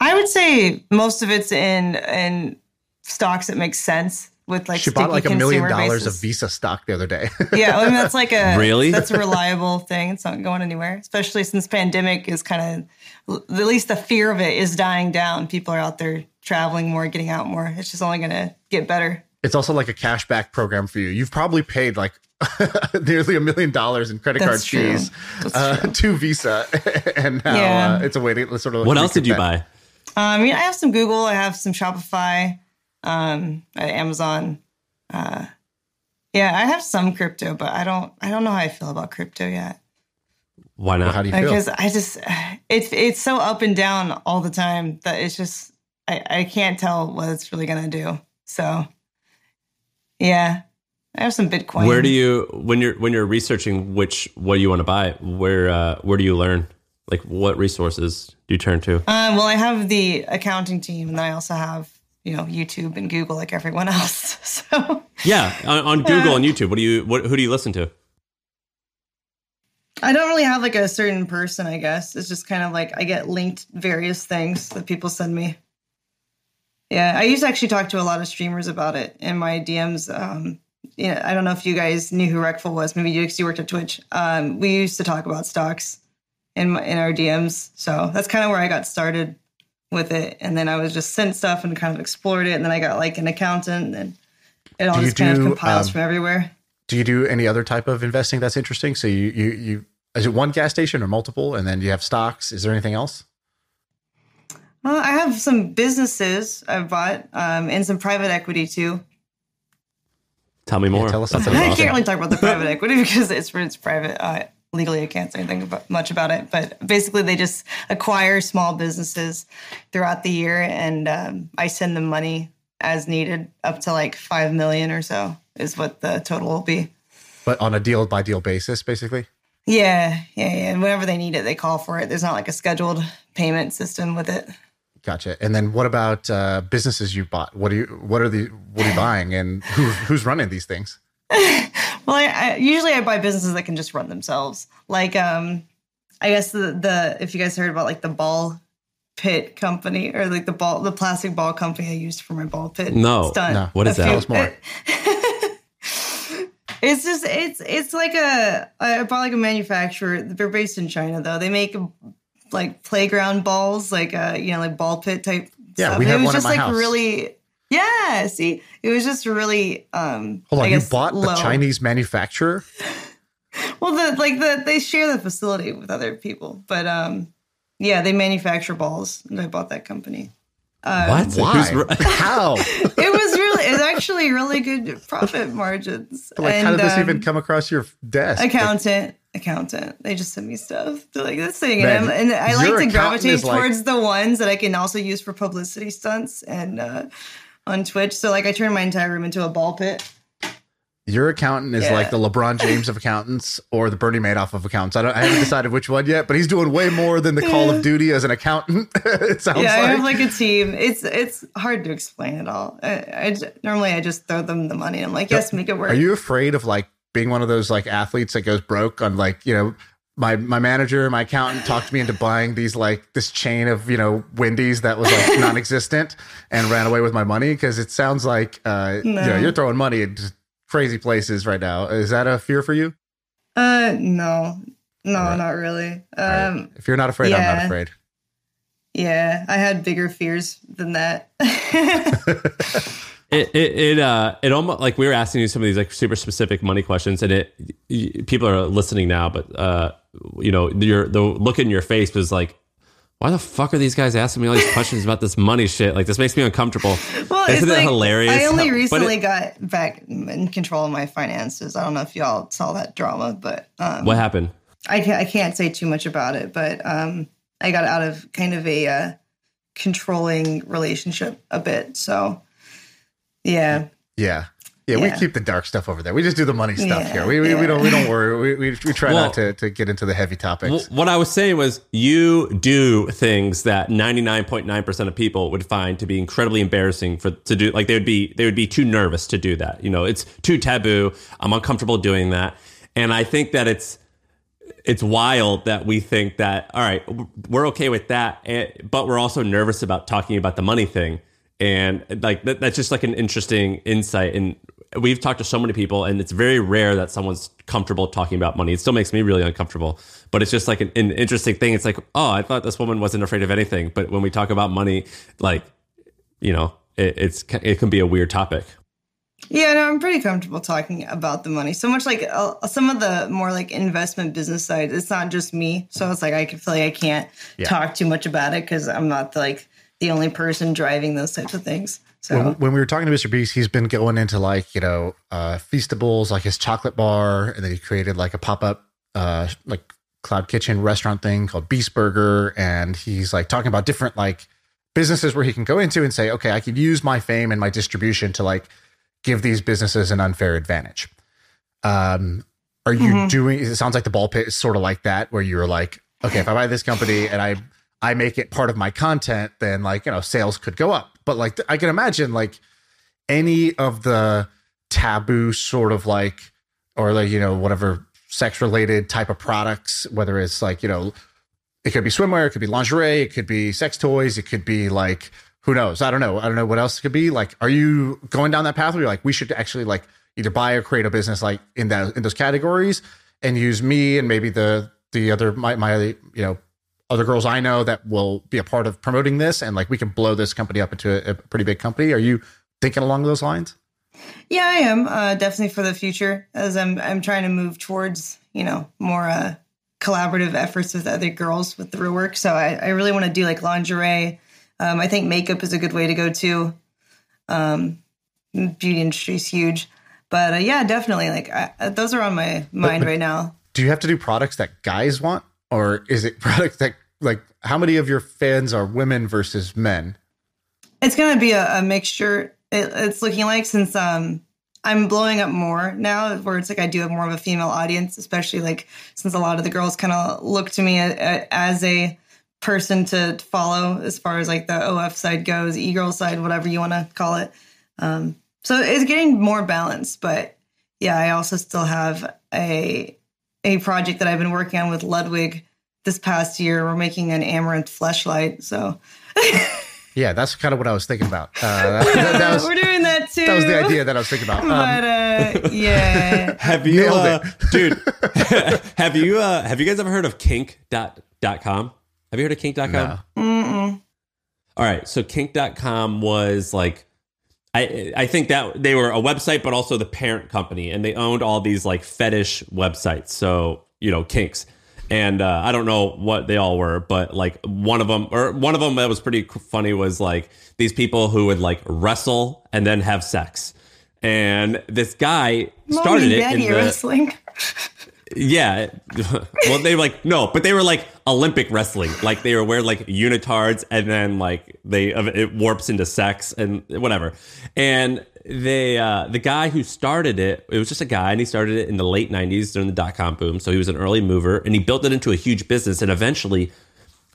[SPEAKER 2] I would say most of it's in in stocks that make sense with like
[SPEAKER 1] She bought like a million dollars
[SPEAKER 2] bases.
[SPEAKER 1] of Visa stock the other day. [LAUGHS]
[SPEAKER 2] yeah, I mean that's like a
[SPEAKER 3] Really?
[SPEAKER 2] that's a reliable thing. It's not going anywhere, especially since pandemic is kind of at least the fear of it is dying down. People are out there traveling more, getting out more. It's just only going to get better.
[SPEAKER 1] it's also like a cashback program for you. You've probably paid like [LAUGHS] nearly a million dollars in credit card
[SPEAKER 2] true.
[SPEAKER 1] fees uh, to Visa, [LAUGHS] and now
[SPEAKER 2] Yeah.
[SPEAKER 1] uh, it's a way to sort of.
[SPEAKER 3] What else did you buy?
[SPEAKER 2] Um, I mean, I have some Google, I have some Shopify, um, uh, Amazon. Uh, yeah, I have some crypto, but I don't I don't know how I feel about crypto yet.
[SPEAKER 3] Why not?
[SPEAKER 1] How do you feel?
[SPEAKER 2] because I just it's it's so up and down all the time that it's just I, I can't tell what it's really gonna do. So yeah, I have some Bitcoin.
[SPEAKER 3] Where do you when you're when you're researching which what you want to buy? Where uh, where do you learn? Like what resources do you turn to?
[SPEAKER 2] Um, well, I have the accounting team, and I also have you know YouTube and Google like everyone [LAUGHS] else. So
[SPEAKER 3] Yeah, on, on [LAUGHS] Google and YouTube. What do you what who do you listen to?
[SPEAKER 2] I don't really have like a certain person. I guess it's just kind of like I get linked various things that people send me. Yeah, I used to actually talk to a lot of streamers about it in my DMs. Um, you know, I don't know if you guys knew who Reckful was. Maybe you, you worked at Twitch. Um, we used to talk about stocks in my, in our DMs, so that's kind of where I got started with it. And then I was just sent stuff and kind of explored it. And then I got like an accountant, and it all
[SPEAKER 1] Do
[SPEAKER 2] just kind
[SPEAKER 1] do,
[SPEAKER 2] of compiles
[SPEAKER 1] um,
[SPEAKER 2] from everywhere.
[SPEAKER 1] Do you do any other type of investing that's interesting? So you you you is it one gas station or multiple, and then you have stocks? Is there anything else?
[SPEAKER 2] Uh, I have some businesses I've bought um, and some private equity too.
[SPEAKER 3] Tell me more.
[SPEAKER 1] tell us
[SPEAKER 3] That
[SPEAKER 1] something
[SPEAKER 3] sounds
[SPEAKER 2] I can't really talk about the private equity [LAUGHS] because it's it's private. Uh, legally, I can't say anything about, much about it. But basically, they just acquire small businesses throughout the year, and um, I send them money as needed, up to like five million or so is what the total will be.
[SPEAKER 1] But on a deal by deal basis, basically.
[SPEAKER 2] Yeah, yeah, yeah. And whenever they need it, they call for it. There's not like a scheduled payment system with it.
[SPEAKER 1] Gotcha. And then what about uh, businesses you bought? What do you what are the what are you buying, and who who's running these things? [LAUGHS]
[SPEAKER 2] Well, I, I usually I buy businesses that can just run themselves. Like, um, I guess the the if you guys heard about like the ball pit company or like the ball the plastic ball company I used for my ball pit.
[SPEAKER 3] No,
[SPEAKER 2] stunt.
[SPEAKER 1] no.
[SPEAKER 3] What is
[SPEAKER 2] A
[SPEAKER 3] that?
[SPEAKER 2] few-
[SPEAKER 3] Tell
[SPEAKER 1] more. [LAUGHS]
[SPEAKER 2] It's just it's it's like a I bought like a manufacturer. They're based in China though. They make like playground balls, like uh you know like ball pit type.
[SPEAKER 1] Yeah,
[SPEAKER 2] stuff.
[SPEAKER 1] we
[SPEAKER 2] And
[SPEAKER 1] have
[SPEAKER 2] it was
[SPEAKER 1] one at
[SPEAKER 2] just
[SPEAKER 1] my
[SPEAKER 2] like
[SPEAKER 1] house.
[SPEAKER 2] really. Yeah, see, it was just really. um
[SPEAKER 1] Hold on,
[SPEAKER 2] I
[SPEAKER 1] you bought
[SPEAKER 2] low.
[SPEAKER 1] the Chinese manufacturer? [LAUGHS]
[SPEAKER 2] Well, the like the they share the facility with other people, but um, yeah, they manufacture balls. And I bought that company.
[SPEAKER 3] what?
[SPEAKER 1] Why? [LAUGHS] How? [LAUGHS]
[SPEAKER 2] It was really, it's actually really good profit margins.
[SPEAKER 1] like, how did this
[SPEAKER 2] um,
[SPEAKER 1] even come across your desk?
[SPEAKER 2] Accountant, accountant. They just send me stuff. They're like this thing, and, I like to gravitate
[SPEAKER 1] like-
[SPEAKER 2] towards the ones that I can also use for publicity stunts and uh, on Twitch. So like, I turned my entire room into a ball pit.
[SPEAKER 1] Your accountant is
[SPEAKER 2] Yeah.
[SPEAKER 1] like the LeBron James of accountants or the Bernie Madoff of accountants. I don't. I haven't decided which one yet, but he's doing way more than the Call of Duty as an accountant. [LAUGHS] it sounds
[SPEAKER 2] yeah, I
[SPEAKER 1] like.
[SPEAKER 2] have like a team. It's it's hard to explain it all. I, I normally I just throw them the money. I'm like, yes, make it work.
[SPEAKER 1] Are you afraid of like being one of those like athletes that goes broke on like you know my my manager, my accountant talked me into buying these like this chain of you know Wendy's that was like non-existent [LAUGHS] and ran away with my money because it sounds like uh you know you're throwing money at crazy places right now. Is that a fear for you?
[SPEAKER 2] Uh, no, no,
[SPEAKER 1] right.
[SPEAKER 2] not really.
[SPEAKER 1] All right.
[SPEAKER 2] Um,
[SPEAKER 1] if you're not afraid, I'm not afraid.
[SPEAKER 2] Yeah, I had bigger fears than that. [LAUGHS] [LAUGHS]
[SPEAKER 3] It, it it uh it almost like we were asking you some of these like super specific money questions and it people are listening now but uh you know your the look in your face was like why the fuck are these guys asking me all these questions about this money shit like this makes me uncomfortable
[SPEAKER 2] Well,
[SPEAKER 3] isn't
[SPEAKER 2] it's
[SPEAKER 3] it
[SPEAKER 2] like,
[SPEAKER 3] hilarious
[SPEAKER 2] I only [LAUGHS]
[SPEAKER 3] But it-
[SPEAKER 2] recently got back in control of my finances. I don't know if y'all saw that drama, but um,
[SPEAKER 3] what happened
[SPEAKER 2] I can't, I can't say too much about it. But um, I got out of kind of a uh, controlling relationship a bit. So, yeah,
[SPEAKER 1] Yeah. Yeah, we keep the dark stuff over there. We just do the money stuff
[SPEAKER 2] Yeah,
[SPEAKER 1] here. We, we, we don't we don't worry. We, we, we try
[SPEAKER 3] Well-
[SPEAKER 1] not to, to get into the heavy topics.
[SPEAKER 3] Well, what I was saying was you do things that 99.9% of people would find to be incredibly embarrassing for to do like they would be they would be too nervous to do that. You know, it's too taboo. I'm uncomfortable doing that. And I think that it's it's wild that we think that all right, we're okay with that, eh, but we're also nervous about talking about the money thing. And like that, that's just like an interesting insight and we've talked to so many people and it's very rare that someone's comfortable talking about money. It still makes me really uncomfortable, but it's just like an, an interesting thing. It's like, oh, I thought this woman wasn't afraid of anything, but when we talk about money, like, you know, it, it's it can be a weird topic.
[SPEAKER 2] yeah. No, I'm pretty comfortable talking about the money. So much like uh, some of the more like investment business side. It's not just me, so it's like I can feel like I can't talk too much about it because I'm not like the only person driving those types of things. So
[SPEAKER 1] when, when we were talking to Mr. Beast, he's been going into like, you know, uh, Feastables, like his chocolate bar. And then he created like a pop up, uh, like cloud kitchen restaurant thing called Beast Burger. And he's like talking about different like businesses where he can go into and say, okay, I could use my fame and my distribution to like give these businesses an unfair advantage. Um, are you doing, it sounds like the ball pit is sort of like that, where you're like, okay, if I buy this company and I, I make it part of my content, then like, you know, sales could go up. But like, I can imagine like any of the taboo sort of like, or like, you know, whatever sex related type of products, whether it's like, you know, it could be swimwear, it could be lingerie, it could be sex toys, it could be like, who knows? I don't know. I don't know what else it could be. Like, are you going down that path where you're like, we should actually like either buy or create a business like in that in those categories and use me and maybe the the other my my you know other girls I know that will be a part of promoting this and like we can blow this company up into a, a pretty big company. Are you thinking along those lines?
[SPEAKER 2] Yeah, I am uh, definitely for the future as I'm I'm trying to move towards you know more uh, collaborative efforts with other girls with the real work. So I, I really want to do like lingerie. Um, I think makeup is a good way to go too. Um, beauty industry is huge, but uh, yeah, definitely like I, those are on my mind right now.
[SPEAKER 1] Do you have to do products that guys want, or is it [LAUGHS] products that like how many of your fans are women versus men?
[SPEAKER 2] It's gonna be a, a mixture. It, it's looking like since um I'm blowing up more now, where it's like I do have more of a female audience, especially like since a lot of the girls kind of look to me as a person to follow as far as like the OF side goes, e girl side, whatever you want to call it. Um, so it's getting more balanced, but yeah, I also still have a a project that I've been working on with Ludwig this past year. We're making an Amouranth fleshlight, so [LAUGHS]
[SPEAKER 1] Yeah, that's kind of what I was thinking about. Uh, that, that [LAUGHS] was,
[SPEAKER 2] we're doing that too.
[SPEAKER 1] that was the idea that I was thinking about. Um,
[SPEAKER 2] but uh, yeah, [LAUGHS]
[SPEAKER 3] Have you, uh, dude? have you uh, have you guys ever heard of kink.com? Have you heard of kink.com?
[SPEAKER 1] No.
[SPEAKER 3] All right, so kink.com was like I I think that they were a website but also the parent company and they owned all these like fetish websites. So, you know, kinks. And uh, I don't know what they all were, but like one of them or one of them that was pretty funny was like these people who would like wrestle and then have sex. And this guy started
[SPEAKER 2] Mommy,
[SPEAKER 3] it
[SPEAKER 2] Daddy
[SPEAKER 3] in the
[SPEAKER 2] wrestling. [LAUGHS]
[SPEAKER 3] yeah. [LAUGHS] well, they were like no, but they were like Olympic wrestling. Like they were wearing like unitards, and then like they it warps into sex and whatever. And they uh, the guy who started it, it was just a guy, and he started it in the late '90s during the dot com boom. So he was an early mover, and he built it into a huge business. And eventually,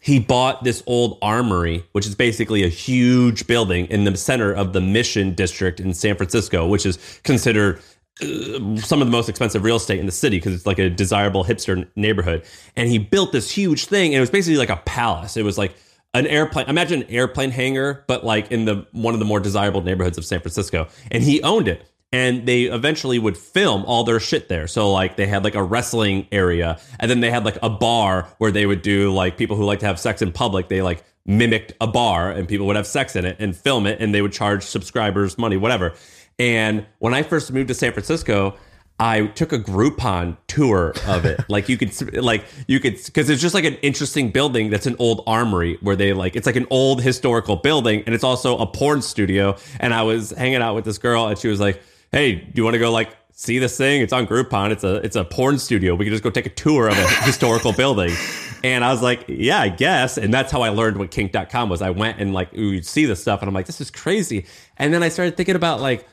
[SPEAKER 3] he bought this old armory, which is basically a huge building in the center of the Mission District in San Francisco, which is considered Uh, some of the most expensive real estate in the city because it's like a desirable hipster neighborhood. And he built this huge thing, and it was basically like a palace. It was like an airplane. Imagine an airplane hangar, but like in the one of the more desirable neighborhoods of San Francisco. And he owned it. and they eventually would film all their shit there. So like they had like a wrestling area and then they had like a bar where they would do like people who like to have sex in public, they like mimicked a bar and people would have sex in it and film it and they would charge subscribers money, whatever. And when I first moved to San Francisco, I took a Groupon tour of it. [LAUGHS] like you could, like you could, because it's just like an interesting building that's an old armory where they like it's like an old historical building and it's also a porn studio. And I was hanging out with this girl and she was like, "Hey, do you want to go like see this thing? It's on Groupon. It's a it's a porn studio. We can just go take a tour of a [LAUGHS] historical building." And I was like, "Yeah, I guess." And that's how I learned what kink.com was. I went and like you'd see this stuff and I'm like, "This is crazy." And then I started thinking about like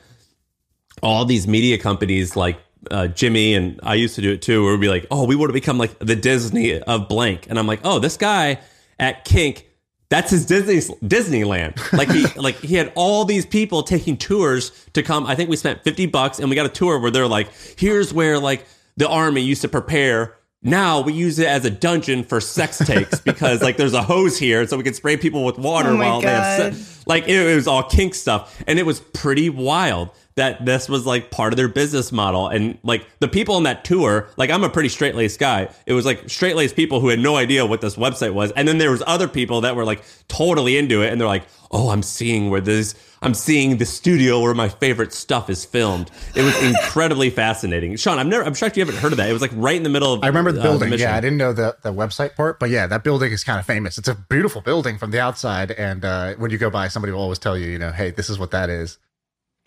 [SPEAKER 3] all these media companies like uh, Jimmy and I used to do it too, where we'd be like, oh, we would have become like the Disney of blank. And I'm like, oh, this guy at Kink, that's his Disney Disneyland. Like he [LAUGHS] like he had all these people taking tours to come. I think we spent 50 bucks and we got a tour where they're like, here's where like the army used to prepare now we use it as a dungeon for sex takes [LAUGHS] because like there's a hose here so we can spray people with water
[SPEAKER 2] Oh
[SPEAKER 3] while they have
[SPEAKER 2] God.
[SPEAKER 3] sex. Like it, it was all kink stuff and it was pretty wild that this was like part of their business model and like the people on that tour like I'm a pretty straight laced guy. It was like straight laced people who had no idea what this website was and then there was other people that were like totally into it and they're like, "Oh, I'm seeing where this I'm seeing the studio where my favorite stuff is filmed." It was [LAUGHS] incredibly fascinating. Shaan, I'm never I'm shocked you haven't heard of that. It was like right in the middle of
[SPEAKER 1] I remember the
[SPEAKER 3] uh,
[SPEAKER 1] building.
[SPEAKER 3] mission.
[SPEAKER 1] yeah, I didn't know the, the website part, but yeah, that building is kind of famous. It's a beautiful building from the outside, and uh, when you go by, somebody will always tell you, you know, hey, this is what that is.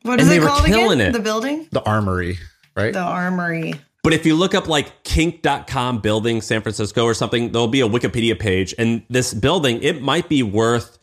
[SPEAKER 2] What is
[SPEAKER 3] And they
[SPEAKER 2] it
[SPEAKER 3] were
[SPEAKER 2] called
[SPEAKER 3] killing
[SPEAKER 2] again?
[SPEAKER 3] it.
[SPEAKER 2] The building?
[SPEAKER 1] The Armory, right?
[SPEAKER 2] The Armory.
[SPEAKER 3] But if you look up like kink.com building San Francisco or something, there'll be a Wikipedia page. And this building, it might be worth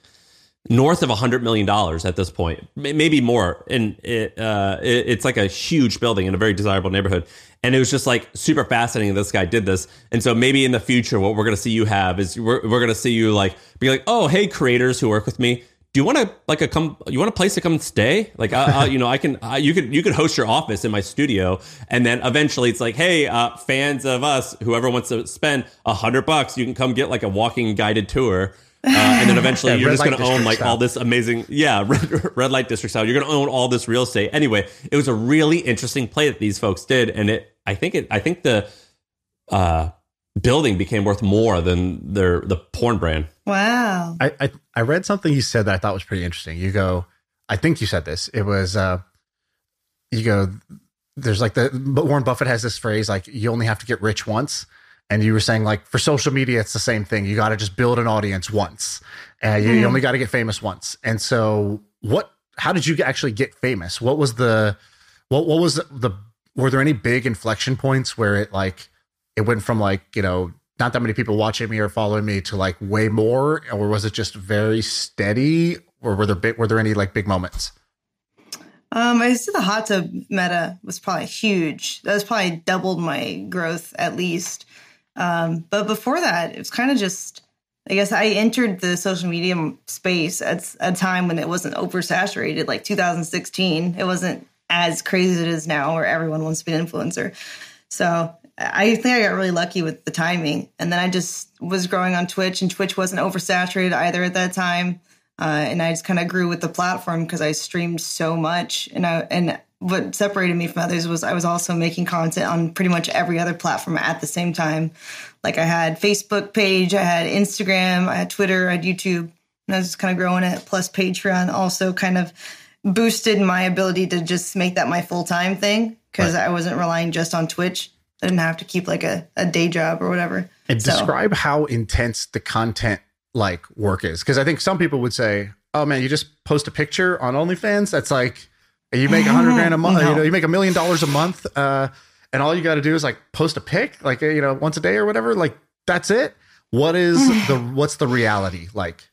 [SPEAKER 3] north of a hundred million dollars at this point, maybe more. And it, uh, it, it's like a huge building in a very desirable neighborhood. And it was just like super fascinating. This guy did this. And so maybe in the future, what we're going to see you have is we're, we're going to see you like be like, oh, hey, creators who work with me. Do you want to like a come? You want a place to come and stay? Like, I, I, [LAUGHS] you know, I can. I, you could you could host your office in my studio, and then eventually it's like, hey, uh, fans of us, whoever wants to spend a hundred bucks, you can come get like a walking guided tour. Uh, and then [LAUGHS] eventually
[SPEAKER 1] Yeah,
[SPEAKER 3] you're just going to own like
[SPEAKER 1] style.
[SPEAKER 3] all this amazing, yeah, [LAUGHS] red, red light district style. You're going to own all this real estate. Anyway, it was a really interesting play that these folks did, and it, I think it, I think the uh, building became worth more than their the porn brand.
[SPEAKER 2] Wow.
[SPEAKER 1] I, I I read something you said that I thought was pretty interesting. You go, I think you said this. It was uh, you go. There's like the but Warren Buffett has this phrase like you only have to get rich once, and you were saying like for social media it's the same thing. You got to just build an audience once, and you, you only got to get famous once. And so what? How did you actually get famous? What was the what what was the were there any big inflection points where it like it went from like you know not that many people watching me or following me to like way more or was it just very steady or were there big, were there any like big moments
[SPEAKER 2] Um, I see the hot tub meta was probably huge. That was probably doubled my growth at least. Um, but before that, it was kind of just, I guess I entered the social media space at a time when it wasn't oversaturated, like 2016. It wasn't as crazy as it is now, where everyone wants to be an influencer. So I think I got really lucky with the timing. And then I just was growing on Twitch, and Twitch wasn't oversaturated either at that time. Uh, and I just kind of grew with the platform because I streamed so much. And I, and what separated me from others was I was also making content on pretty much every other platform at the same time. Like I had Facebook page, I had Instagram, I had Twitter, I had YouTube, and I was just kind of growing it. Plus Patreon also kind of boosted my ability to just make that my full time thing because I wasn't relying just on Twitch. I didn't have to keep like a, a day job or whatever.
[SPEAKER 1] and
[SPEAKER 2] So-
[SPEAKER 1] describe how intense the content like work is because i think some people would say oh man you just post a picture on onlyfans that's like you make a hundred [LAUGHS] grand a month
[SPEAKER 2] No.
[SPEAKER 1] you know you make a million dollars a month uh and all you got to do is like post a pic like you know once a day or whatever like that's it what is [LAUGHS] the what's the reality like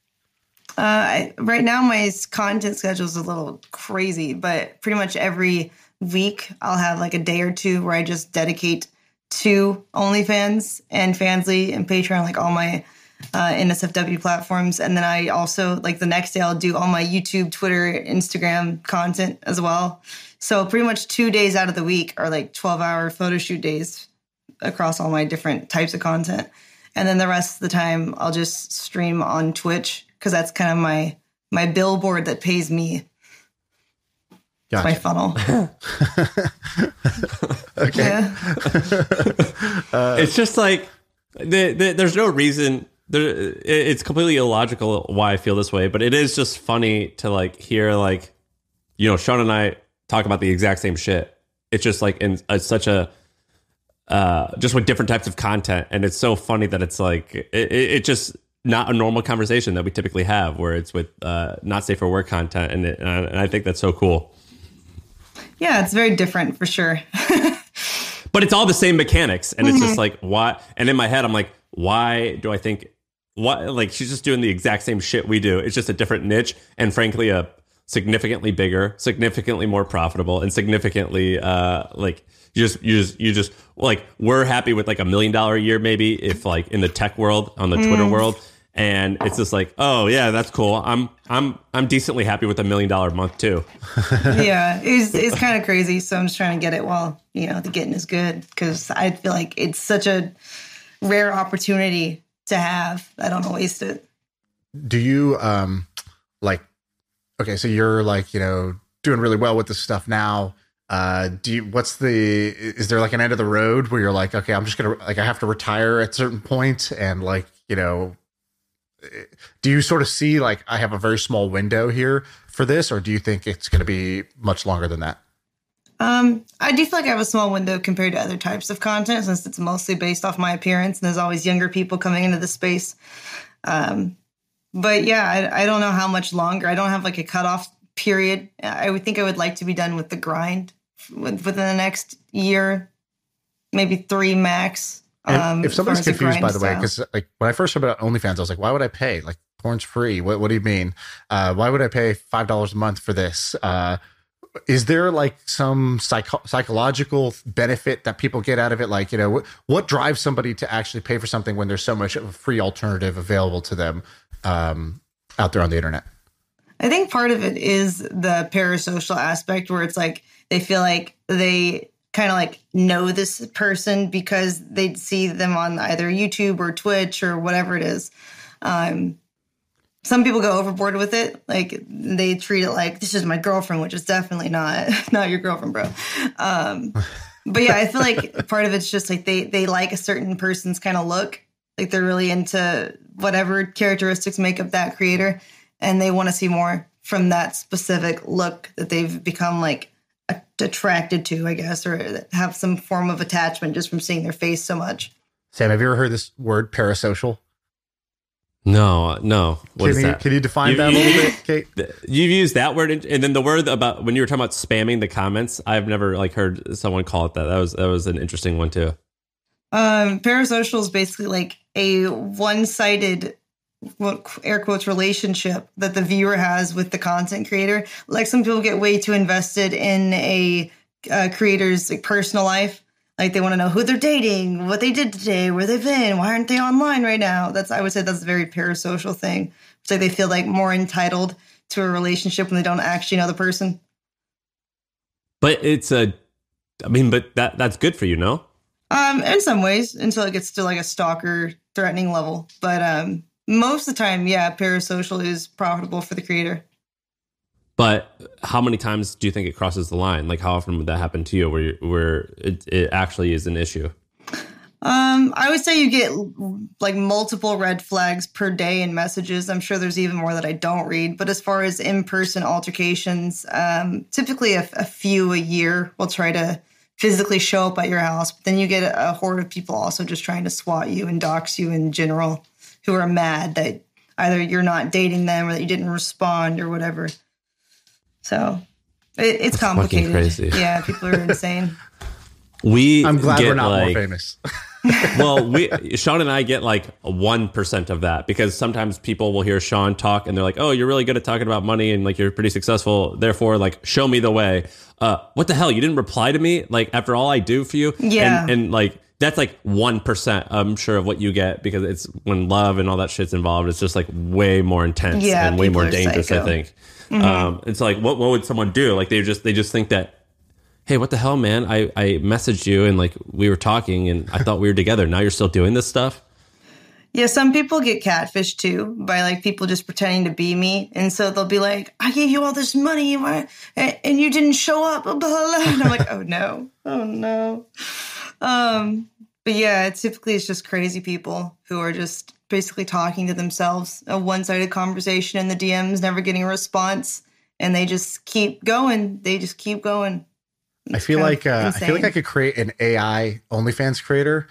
[SPEAKER 2] Uh, I, right now, my content schedule is a little crazy, but pretty much every week I'll have like a day or two where I just dedicate to OnlyFans and Fansly and Patreon, like all my uh, NSFW platforms. And then I also, like the next day, I'll do all my YouTube, Twitter, Instagram content as well. So pretty much two days out of the week are like 12 hour photo shoot days across all my different types of content. And then the rest of the time I'll just stream on Twitch because that's kind of my my billboard that pays me. It's my funnel. [LAUGHS]
[SPEAKER 1] Okay.
[SPEAKER 2] Yeah. [LAUGHS]
[SPEAKER 3] it's just like the, the, there's no reason. There, it- it's completely illogical why I feel this way, but it is just funny to like hear like, you know, Shaan and I talk about the exact same shit. It's just like in uh, such a uh, just with different types of content, and it's so funny that it's like it, it, it just not a normal conversation that we typically have, where it's with uh, not safe for work content, and, it, and, I, and I think that's so cool.
[SPEAKER 2] Yeah, it's very different for sure. [LAUGHS]
[SPEAKER 3] but it's all the same mechanics and it's just like why and in my head i'm like why do i think what like she's just doing the exact same shit we do. It's just a different niche and frankly a significantly bigger significantly more profitable and significantly uh like you just you just you just like we're happy with like a million dollar a year maybe if like in the tech world on the twitter world and it's just like oh yeah that's cool i'm i'm i'm decently happy with a million dollar month too [LAUGHS]
[SPEAKER 2] yeah, it's it's kind of crazy. So I'm just trying to get it while you know the getting is good because I feel like it's such a rare opportunity to have. I don't want to waste it.
[SPEAKER 1] Do you um like okay, so you're like, you know, doing really well with this stuff now. Uh do you what's the is there like an end of the road where you're like, okay, I'm just gonna like I have to retire at certain point and like, you know do you sort of see like I have a very small window here for this, or do you think it's gonna be much longer than that?
[SPEAKER 2] Um, I do feel like I have a small window compared to other types of content since it's mostly based off my appearance and there's always younger people coming into the space. Um, but yeah, I, I don't know how much longer. I don't have like a cutoff period. I would think I would like to be done with the grind within the next year, maybe three max. Um,
[SPEAKER 1] if somebody's
[SPEAKER 2] far as the
[SPEAKER 1] confused, by the way, because like when I first heard about OnlyFans, I was like, why would I pay? Like porn's free. What What do you mean? Uh, why would I pay five dollars a month for this? Uh, is there like some psycho- psychological benefit that people get out of it? Like, you know, what, what drives somebody to actually pay for something when there's so much of a free alternative available to them um, out there on the internet?
[SPEAKER 2] I think part of it is the parasocial aspect where it's like they feel like they kind of like know this person because they'd see them on either YouTube or Twitch or whatever it is. Um, some people go overboard with it, like they treat it like this is my girlfriend, which is definitely not [LAUGHS] not your girlfriend, bro. Um, [LAUGHS] but yeah, I feel like part of it's just like they they like a certain person's kind of look, like they're really into whatever characteristics make up that creator, and they want to see more from that specific look that they've become like attracted to, I guess, or have some form of attachment just from seeing their face so much.
[SPEAKER 1] Sam, have you ever heard this word parasocial?
[SPEAKER 3] no no what
[SPEAKER 1] can
[SPEAKER 3] is
[SPEAKER 1] you
[SPEAKER 3] that
[SPEAKER 1] can you define
[SPEAKER 3] You-
[SPEAKER 1] that a little bit, Kate? [LAUGHS]
[SPEAKER 3] You've used that word, and and then the word about when you were talking about spamming the comments. I've never like heard someone call it that. That was that was an interesting one too.
[SPEAKER 2] Um, parasocial is basically like a one-sided, what air quotes, relationship that the viewer has with the content creator. Like some people get way too invested in a uh, creator's like, personal life. Like they want to know who they're dating, what they did today, where they've been, why aren't they online right now? That's I would say that's a very parasocial thing. It's like they feel like more entitled to a relationship when they don't actually know the person.
[SPEAKER 3] But it's a, I mean, but that that's good for you, no?
[SPEAKER 2] Um, in some ways, until it gets to like a stalker threatening level. But um, most of the time, yeah, parasocial is profitable for the creator.
[SPEAKER 3] But how many times do you think it crosses the line? Like how often would that happen to you, where where it, it actually is an issue?
[SPEAKER 2] Um, I would say you get like multiple red flags per day in messages. I'm sure there's even more that I don't read. But as far as in-person altercations, um, typically a, a few a year will try to physically show up at your house. But then you get a, a horde of people also just trying to swat you and dox you in general, who are mad that either you're not dating them or that you didn't respond or whatever. So it, it's
[SPEAKER 3] fucking
[SPEAKER 2] complicated.
[SPEAKER 3] crazy.
[SPEAKER 2] Yeah, people are insane. [LAUGHS]
[SPEAKER 3] We
[SPEAKER 1] I'm glad we're not
[SPEAKER 3] like,
[SPEAKER 1] more famous. [LAUGHS]
[SPEAKER 3] well, we [LAUGHS] Shaan and I get like one percent of that because sometimes people will hear Shaan talk and they're like, "Oh, you're really good at talking about money and like you're pretty successful. Therefore, like show me the way." Uh, what the hell? You didn't reply to me like after all I do for you.
[SPEAKER 2] Yeah.
[SPEAKER 3] and, and like that's like one percent. I'm sure of what you get because it's when love and all that shit's involved. It's just like way more intense
[SPEAKER 2] Yeah,
[SPEAKER 3] and way more dangerous. I
[SPEAKER 2] psycho.
[SPEAKER 3] think. Um, it's like what what would someone do? Like they just they just think that hey, what the hell, man? I, I messaged you and like we were talking and I thought we were together. Now you're still doing this stuff.
[SPEAKER 2] Yeah, some people get catfished too by like people just pretending to be me, and so they'll be like, "I gave you all this money, and and you didn't show up." Blah, blah, blah. And I'm like, "Oh no, oh no." Um, but yeah, typically it's just crazy people who are just basically talking to themselves, a one-sided conversation in the DMs, never getting a response, and they just keep going. They just keep going.
[SPEAKER 1] I feel like uh, I feel like I could create an AI OnlyFans creator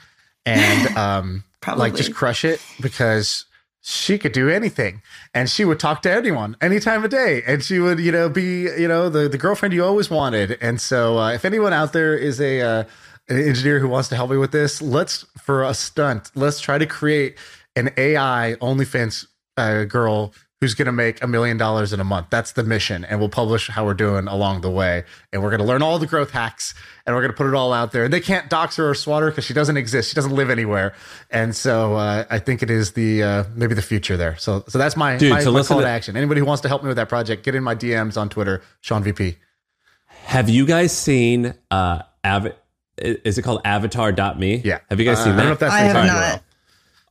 [SPEAKER 1] and [LAUGHS] um like just crush it because she could do anything and she would talk to anyone any time of day and she would you know be you know the, the girlfriend you always wanted and so uh, if anyone out there is a uh, an engineer who wants to help me with this let's for a stunt let's try to create an AI OnlyFans uh, girl who's going to make a million dollars in a month. That's the mission. And we'll publish how we're doing along the way. And we're going to learn all the growth hacks and we're going to put it all out there. And they can't dox her or swat her because she doesn't exist. She doesn't live anywhere. And so uh, I think it is the uh, maybe the future there. So so that's my,
[SPEAKER 3] Dude,
[SPEAKER 1] my,
[SPEAKER 3] so
[SPEAKER 1] my call to
[SPEAKER 3] to-
[SPEAKER 1] action. Anybody who wants to help me with that project, get in my DMs on Twitter, Shaan VP.
[SPEAKER 3] Have you guys seen uh Av- is it called avatar.me?
[SPEAKER 1] Yeah.
[SPEAKER 3] Have you guys
[SPEAKER 1] Uh,
[SPEAKER 3] seen
[SPEAKER 1] I
[SPEAKER 3] that?
[SPEAKER 1] don't know if that's
[SPEAKER 2] I have not.
[SPEAKER 1] URL.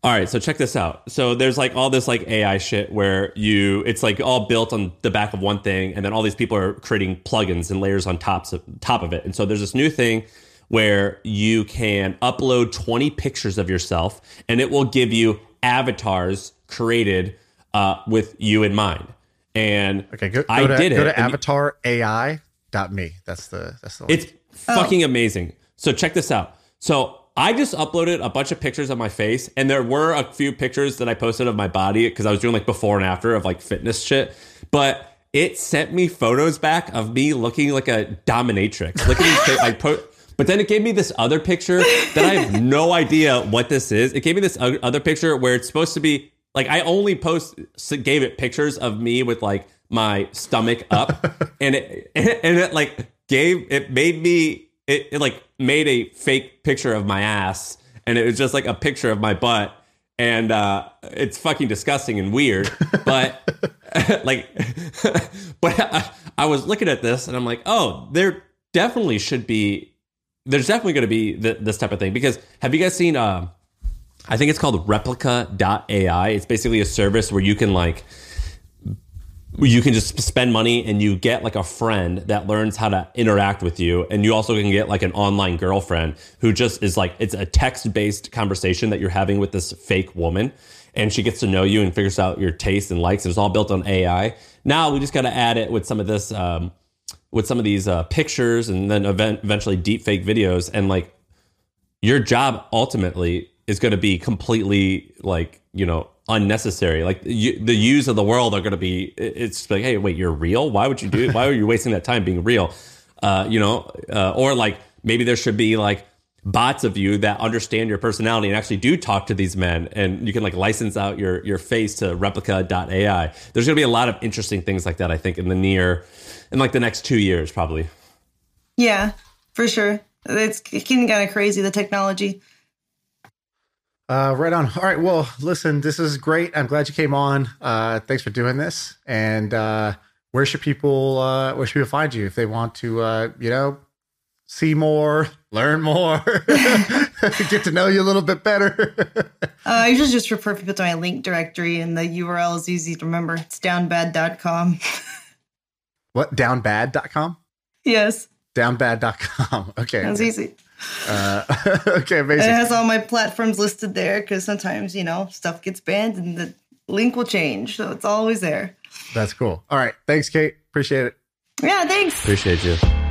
[SPEAKER 3] All right, so check this out. So there's like all this like AI shit where you it's like all built on the back of one thing, and then all these people are creating plugins and layers on tops of top of it. And so there's this new thing where you can upload 20 pictures of yourself, and it will give you avatars created uh, with you in mind. And
[SPEAKER 1] Okay, go, go
[SPEAKER 3] I
[SPEAKER 1] to,
[SPEAKER 3] did
[SPEAKER 1] go
[SPEAKER 3] it.
[SPEAKER 1] to
[SPEAKER 3] and you-
[SPEAKER 1] avatarai.me. That's the that's the link.
[SPEAKER 3] It's fucking amazing. So check this out. So I just uploaded a bunch of pictures of my face, and there were a few pictures that I posted of my body because I was doing like before and after of like fitness shit. But it sent me photos back of me looking like a dominatrix. Look at these I put. But then it gave me this other picture that I have no idea what this is. It gave me this other picture where it's supposed to be like I only post gave it pictures of me with like my stomach up, [LAUGHS] and it [LAUGHS] and it like gave it made me it, it like made a fake picture of my ass, and it was just like a picture of my butt, and uh, it's fucking disgusting and weird, [LAUGHS] but [LAUGHS] like, [LAUGHS] but I, I was looking at this and I'm like, oh, there definitely should be. There's definitely going to be th- this type of thing because have you guys seen? Uh, I think it's called Replika.ai. It's basically a service where you can like you can just spend money and you get like a friend that learns how to interact with you. And you also can get like an online girlfriend who just is like it's a text-based conversation that you're having with this fake woman. And she gets to know you and figures out your taste and likes. And it's all built on ai now we just got to add it with some of this um, with some of these uh, pictures and then event- eventually deep fake videos. And like your job ultimately is going to be completely like you know unnecessary. Like you, the yous of the world are going to be it's like hey wait you're real? Why would you do why are you wasting that time being real? Uh you know uh, or like maybe there should be like bots of you that understand your personality and actually do talk to these men and you can like license out your your face to replika.ai there's going to be a lot of interesting things like that i think in the near in like the next two years probably.
[SPEAKER 2] Yeah, for sure. It's getting kind of crazy, the technology.
[SPEAKER 1] Uh, right on. All right. Well, listen, this is great. I'm glad you came on. Uh, thanks for doing this. And uh, where should people uh, where should people find you if they want to uh, you know see more, learn more, [LAUGHS] get to know you a little bit better? [LAUGHS]
[SPEAKER 2] Uh, I usually just refer people to my link directory, and the URL is easy to remember. It's downbad.com.
[SPEAKER 1] what downbad.com? [LAUGHS]
[SPEAKER 2] yes,
[SPEAKER 1] Downbad.com. Okay.
[SPEAKER 2] that's easy.
[SPEAKER 1] Uh, [LAUGHS] okay. Amazing.
[SPEAKER 2] it has all my platforms listed there because sometimes, you know, stuff gets banned and the link will change. So it's always there.
[SPEAKER 1] That's cool. All right. Thanks, Kate. Appreciate it.
[SPEAKER 2] Yeah, thanks.
[SPEAKER 3] appreciate you